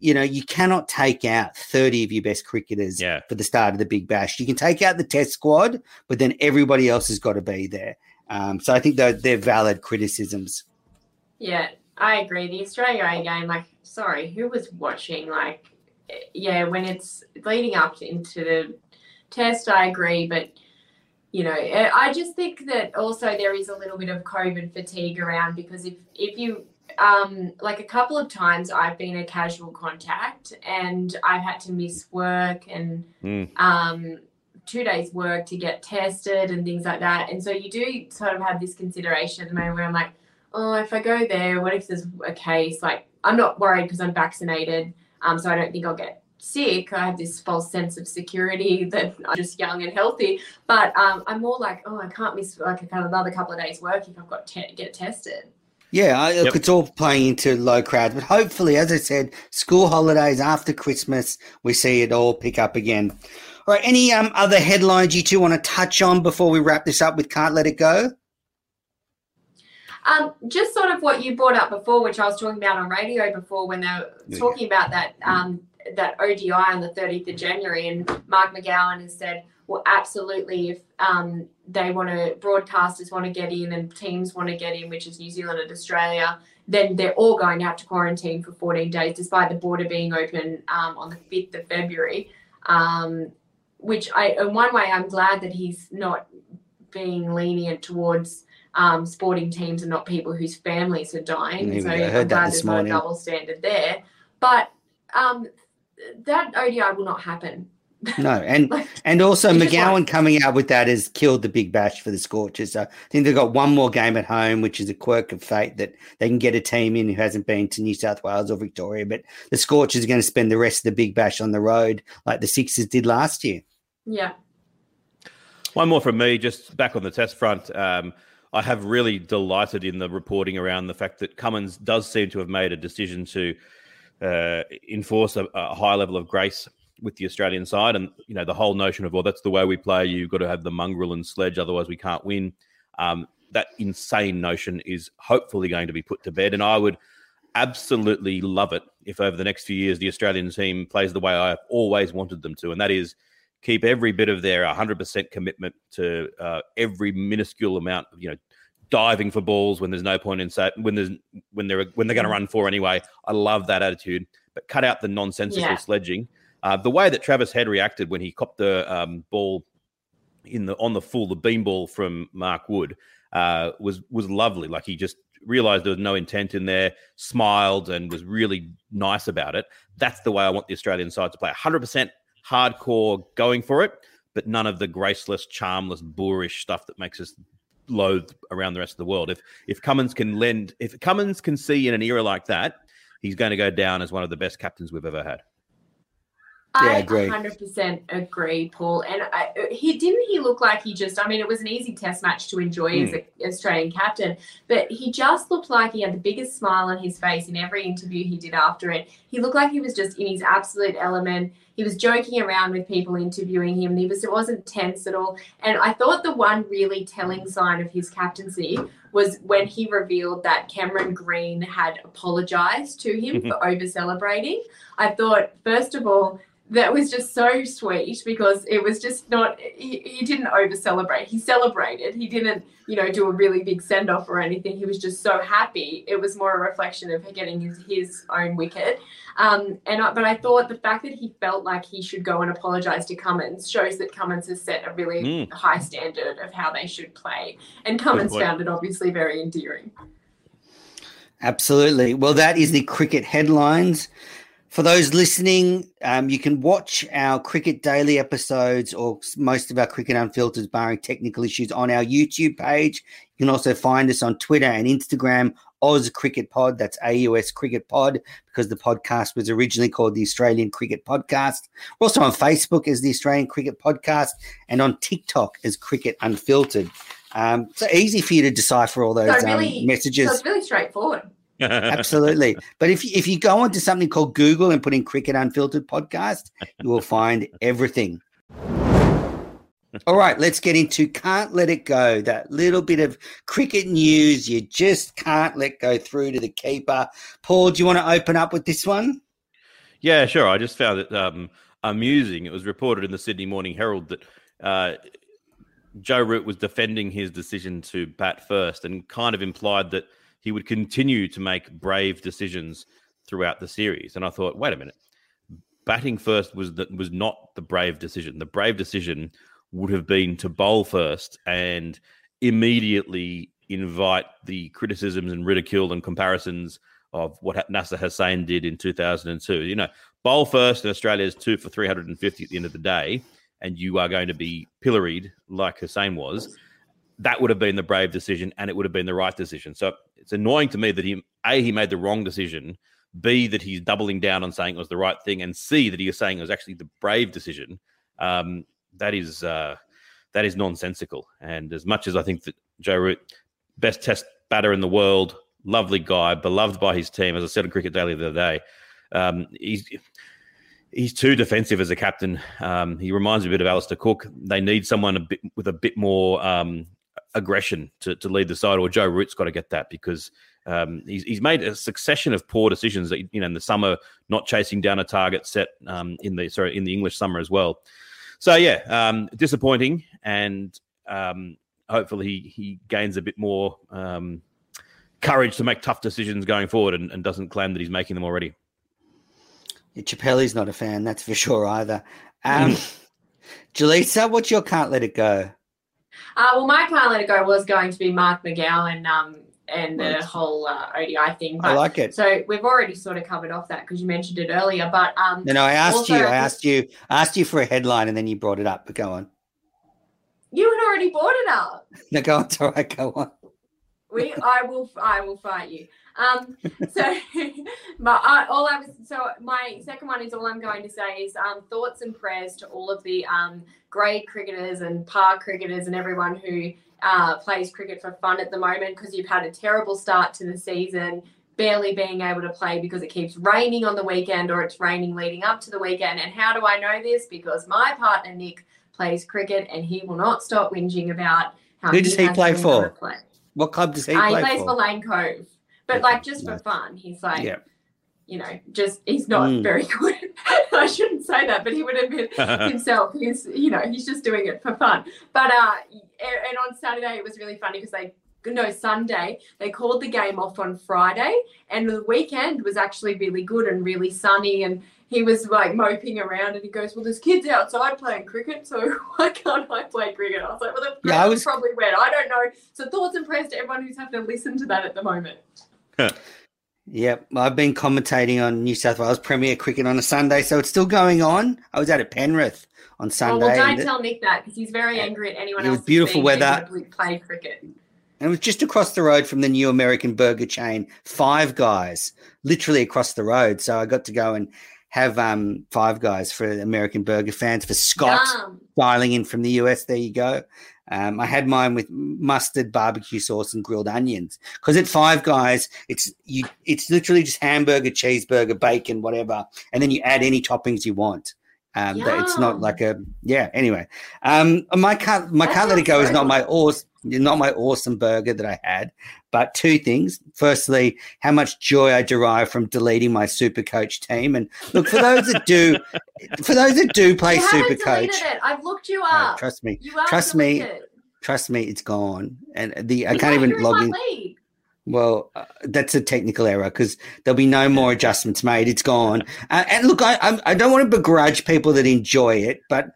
you know, you cannot take out 30 of your best cricketers yeah. for the start of the Big Bash. You can take out the test squad, but then everybody else has got to be there. Um, so I think they're, they're valid criticisms. Yeah, I agree. The Australia A game, like, sorry, who was watching? Like, yeah, when it's leading up into the test, I agree. But, you know, I just think that also there is a little bit of COVID fatigue around because if, if you um, like a couple of times I've been a casual contact and I've had to miss work and mm. um, two days work to get tested and things like that. And so you do sort of have this consideration at the moment where I'm like, oh, if I go there, what if there's a case? Like, I'm not worried because I'm vaccinated. Um, so I don't think I'll get sick. I have this false sense of security [LAUGHS] that I'm just young and healthy. But um, I'm more like, oh, I can't miss like another couple of days work if I've got to get tested. Yeah, I, yep. it's all playing into low crowds, but hopefully, as I said, school holidays after Christmas, we see it all pick up again. All right, any um, other headlines you two want to touch on before we wrap this up with Can't Let It Go? Um, just sort of what you brought up before, which I was talking about on radio before when they were talking about that um, that ODI on the 30th of January, and Mark McGowan has said, well, absolutely, if um, they want to, broadcasters want to get in and teams want to get in, which is New Zealand and Australia, then they're all going to have to quarantine for 14 days, despite the border being open um, on the 5th of February. Um, which I, in one way, I'm glad that he's not being lenient towards um, sporting teams and not people whose families are dying. So I'm glad there's no double standard there. But um, that ODI will not happen. No, [LAUGHS] and and also McGowan coming out with that has killed the big bash for the Scorchers. So I think they've got one more game at home, which is a quirk of fate that they can get a team in who hasn't been to New South Wales or Victoria. But the Scorchers are going to spend the rest of the big bash on the road, like the Sixers did last year. Yeah. One more from me, just back on the test front. Um, I have really delighted in the reporting around the fact that Cummins does seem to have made a decision to uh, enforce a, a high level of grace with the Australian side, and you know the whole notion of well, that's the way we play. You've got to have the mongrel and sledge, otherwise we can't win. Um, that insane notion is hopefully going to be put to bed, and I would absolutely love it if over the next few years the Australian team plays the way I've always wanted them to, and that is keep every bit of their 100% commitment to uh, every minuscule amount of, you know, diving for balls when there's no point in set when there's when they're when they're going to run for anyway. I love that attitude, but cut out the nonsensical yeah. sledging. Uh, the way that Travis Head reacted when he copped the um, ball in the on the full, the beam ball from Mark Wood, uh, was was lovely. Like he just realized there was no intent in there, smiled, and was really nice about it. That's the way I want the Australian side to play. 100% hardcore going for it, but none of the graceless, charmless, boorish stuff that makes us loathe around the rest of the world. If if Cummins can lend, if Cummins can see in an era like that, he's going to go down as one of the best captains we've ever had. I agree. 100% agree, Paul. And I, he didn't he look like he just, I mean, it was an easy test match to enjoy mm. as an Australian captain, but he just looked like he had the biggest smile on his face in every interview he did after it. He looked like he was just in his absolute element. He he was joking around with people interviewing him. He was it wasn't tense at all. And I thought the one really telling sign of his captaincy was when he revealed that Cameron Green had apologized to him [LAUGHS] for over celebrating. I thought, first of all, that was just so sweet because it was just not he, he didn't over celebrate he celebrated. He didn't you know do a really big send off or anything. He was just so happy. It was more a reflection of getting his, his own wicket. Um, and I, but I thought the fact that he felt like he should go and apologize to Cummins shows that Cummins has set a really Mm. high standard of how they should play. And Cummins found it obviously very endearing. Absolutely. Well, that is the cricket headlines. For those listening, um, you can watch our Cricket Daily episodes or most of our Cricket Unfiltered, barring technical issues, on our YouTube page. You can also find us on Twitter and Instagram, Oz Cricket Pod. That's AUS Cricket Pod, because the podcast was originally called the Australian Cricket Podcast. We're also on Facebook as the Australian Cricket Podcast and on TikTok as Cricket Unfiltered. Um, so easy for you to decipher all those So really- um, messages. so it's really straightforward Absolutely. [LAUGHS] But if if you go onto something called Google and put in Cricket Unfiltered podcast, you will find everything. All right, let's get into Can't Let It Go. That little bit of cricket news you just can't let go through to the keeper. Paul, do you want to open up with this one? Yeah, sure. I just found it um, amusing. It was reported in the Sydney Morning Herald that uh, Joe Root was defending his decision to bat first and kind of implied that he would continue to make brave decisions throughout the series. And I thought, wait a minute, batting first was was not the brave decision. The brave decision would have been to bowl first and immediately invite the criticisms and ridicule and comparisons of what Nasser Hussain did in 2002. You know, bowl first and Australia's two for 350 at the end of the day, and you are going to be pilloried like Hussain was. That would have been the brave decision, and it would have been the right decision. So it's annoying to me that he a he made the wrong decision, b that he's doubling down on saying it was the right thing, and c that he is saying it was actually the brave decision. Um, that is uh, that is nonsensical. And as much as I think that Joe Root, best Test batter in the world, lovely guy, beloved by his team, as I said on Cricket Daily the other day, um, he's he's too defensive as a captain. Um, he reminds me a bit of Alastair Cook. They need someone a bit with a bit more um, aggression to, to lead the side, or Joe Root's got to get that because um, he's, he's made a succession of poor decisions. That, you know, in the summer, not chasing down a target set um, in the sorry in the English summer as well. So yeah, um, disappointing, and um, hopefully he, he gains a bit more um, courage to make tough decisions going forward, and, and doesn't claim that he's making them already. Yeah, Chappell's not a fan, that's for sure either. [LAUGHS] Um, Jelisa, what's your Can't Let It Go? Uh, well, my can't let it go was going to be Mark McGowan um, and the Right. whole uh, ODI thing. I like it. so we've already sort of covered off that because you mentioned it earlier. But um, No, no, I asked Also, you. I I asked you. I asked you for a headline, and then you brought it up. But go on. you had already brought it up. [LAUGHS] No, go on. It's all right. Go on. We, I will, I will fight you. Um, so, [LAUGHS] but I, all I was, so my second one is all I'm going to say is um, thoughts and prayers to all of the um, grade cricketers and par cricketers and everyone who uh, plays cricket for fun at the moment because you've had a terrible start to the season, barely being able to play because it keeps raining on the weekend or it's raining leading up to the weekend. And how do I know this? Because my partner Nick plays cricket and he will not stop whinging about how Who does he has play for? play. What club does he Uh, he plays for? for Lane Cove, but like just for fun. He's like, Yeah. you know, just he's not Mm. very [LAUGHS] good. I shouldn't say that, but he would admit [LAUGHS] himself. He's, you know, he's just doing it for fun. But uh, and on Saturday it was really funny because they. No, Sunday. They called the game off on Friday, and the weekend was actually really good and really sunny. And he was like moping around, and he goes, "Well, there's kids outside playing cricket, so [LAUGHS] why can't I play cricket?" I was like, "Well, the Yeah, I was- probably wet. I don't know." So thoughts and prayers to everyone who's having to listen to that at the moment. Yep, I've been commentating on New South Wales Premier Cricket on a Sunday, so it's still going on. I was out at Penrith on Sunday. well, don't tell Nick that because he's very angry at anyone It was else. that's beautiful weather. Play cricket. and it was just across the road from the new American burger chain, Five Guys, literally across the road. So I got to go and have um, Five Guys for American burger fans. For Scott Yum. dialing in from the US, there you go. Um, I had mine with mustard, barbecue sauce, and grilled onions. Because at Five Guys, it's you, it's literally just hamburger, cheeseburger, bacon, whatever, and then you add any toppings you want. Um, it's not like a yeah. Anyway, um, my can't my That can't let it go is not my awesome not my awesome burger that I had, but two things. Firstly, how much joy I derive from deleting my super coach team. And look for those that do, [LAUGHS] for those that do play you super coach. it. I've looked you no, up. trust me, you are trust me, trust me, it's gone, and the I can't even log in. league. Well, uh, that's a technical error because there'll be no more adjustments made. It's gone. Uh, and look, I, I'm, I don't want to begrudge people that enjoy it, but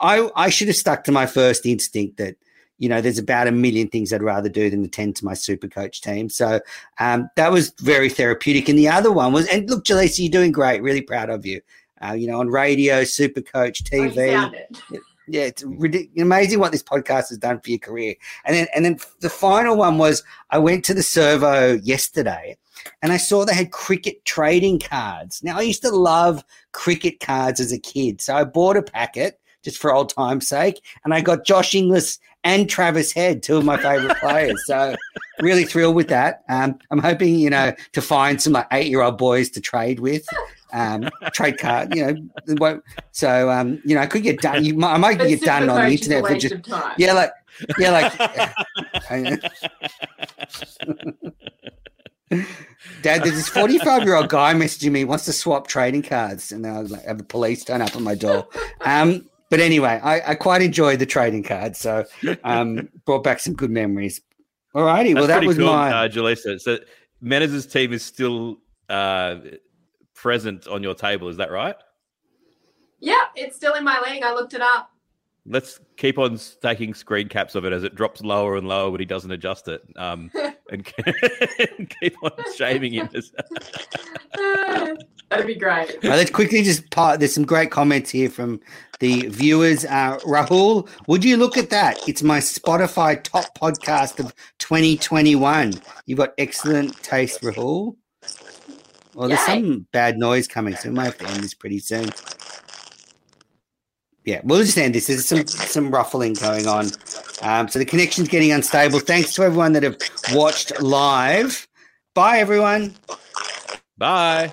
I, I should have stuck to my first instinct that, you know, there's about a million things I'd rather do than attend to my super coach team. So um, that was very therapeutic. And the other one was, and look, Jelisa, you're doing great. Really proud of you. Uh, you know, on radio, super coach, Oh, TV found it. yeah, it's amazing what this podcast has done for your career. And then, and then the final one was I went to the servo yesterday, and I saw they had cricket trading cards. Now I used to love cricket cards as a kid, so I bought a packet just for old time's sake, and I got Josh Inglis and Travis Head, two of my favorite [LAUGHS] players. So really thrilled with that. Um, I'm hoping you know to find some like eight year old boys to trade with. Um, trade card, you know. So, um, you know, I could get done. You, might- I might But get done on the Coach is a internet for just yeah, like yeah, like [LAUGHS] Dad, there's this 45 year old guy messaging me wants to swap trading cards, and I was like, have the police turn up at my door. Um, but anyway, I, I quite enjoyed the trading cards, so [LAUGHS] um, brought back some good memories. All righty, well that pretty was cool, my uh, Jelisa. So Menczel's team is still uh, present on your table. Is that right? Yeah, it's still in my league. I looked it up. Let's keep on s- taking screen caps of it as it drops lower and lower, but he doesn't adjust it. Um, [LAUGHS] and [LAUGHS] keep on shaming him. As- That'd be great. Let's quickly just part. There's some great comments here from the viewers. Uh, Rahul, would you look at that? It's my Spotify top podcast of 2021. You've got excellent taste, Rahul. Well, there's Yay. some bad noise coming, so we might have to end this pretty soon. Yeah, we'll just end this. There's some some ruffling going on. Um, so the connection's getting unstable. Thanks to everyone that have watched live. Bye, everyone. Bye.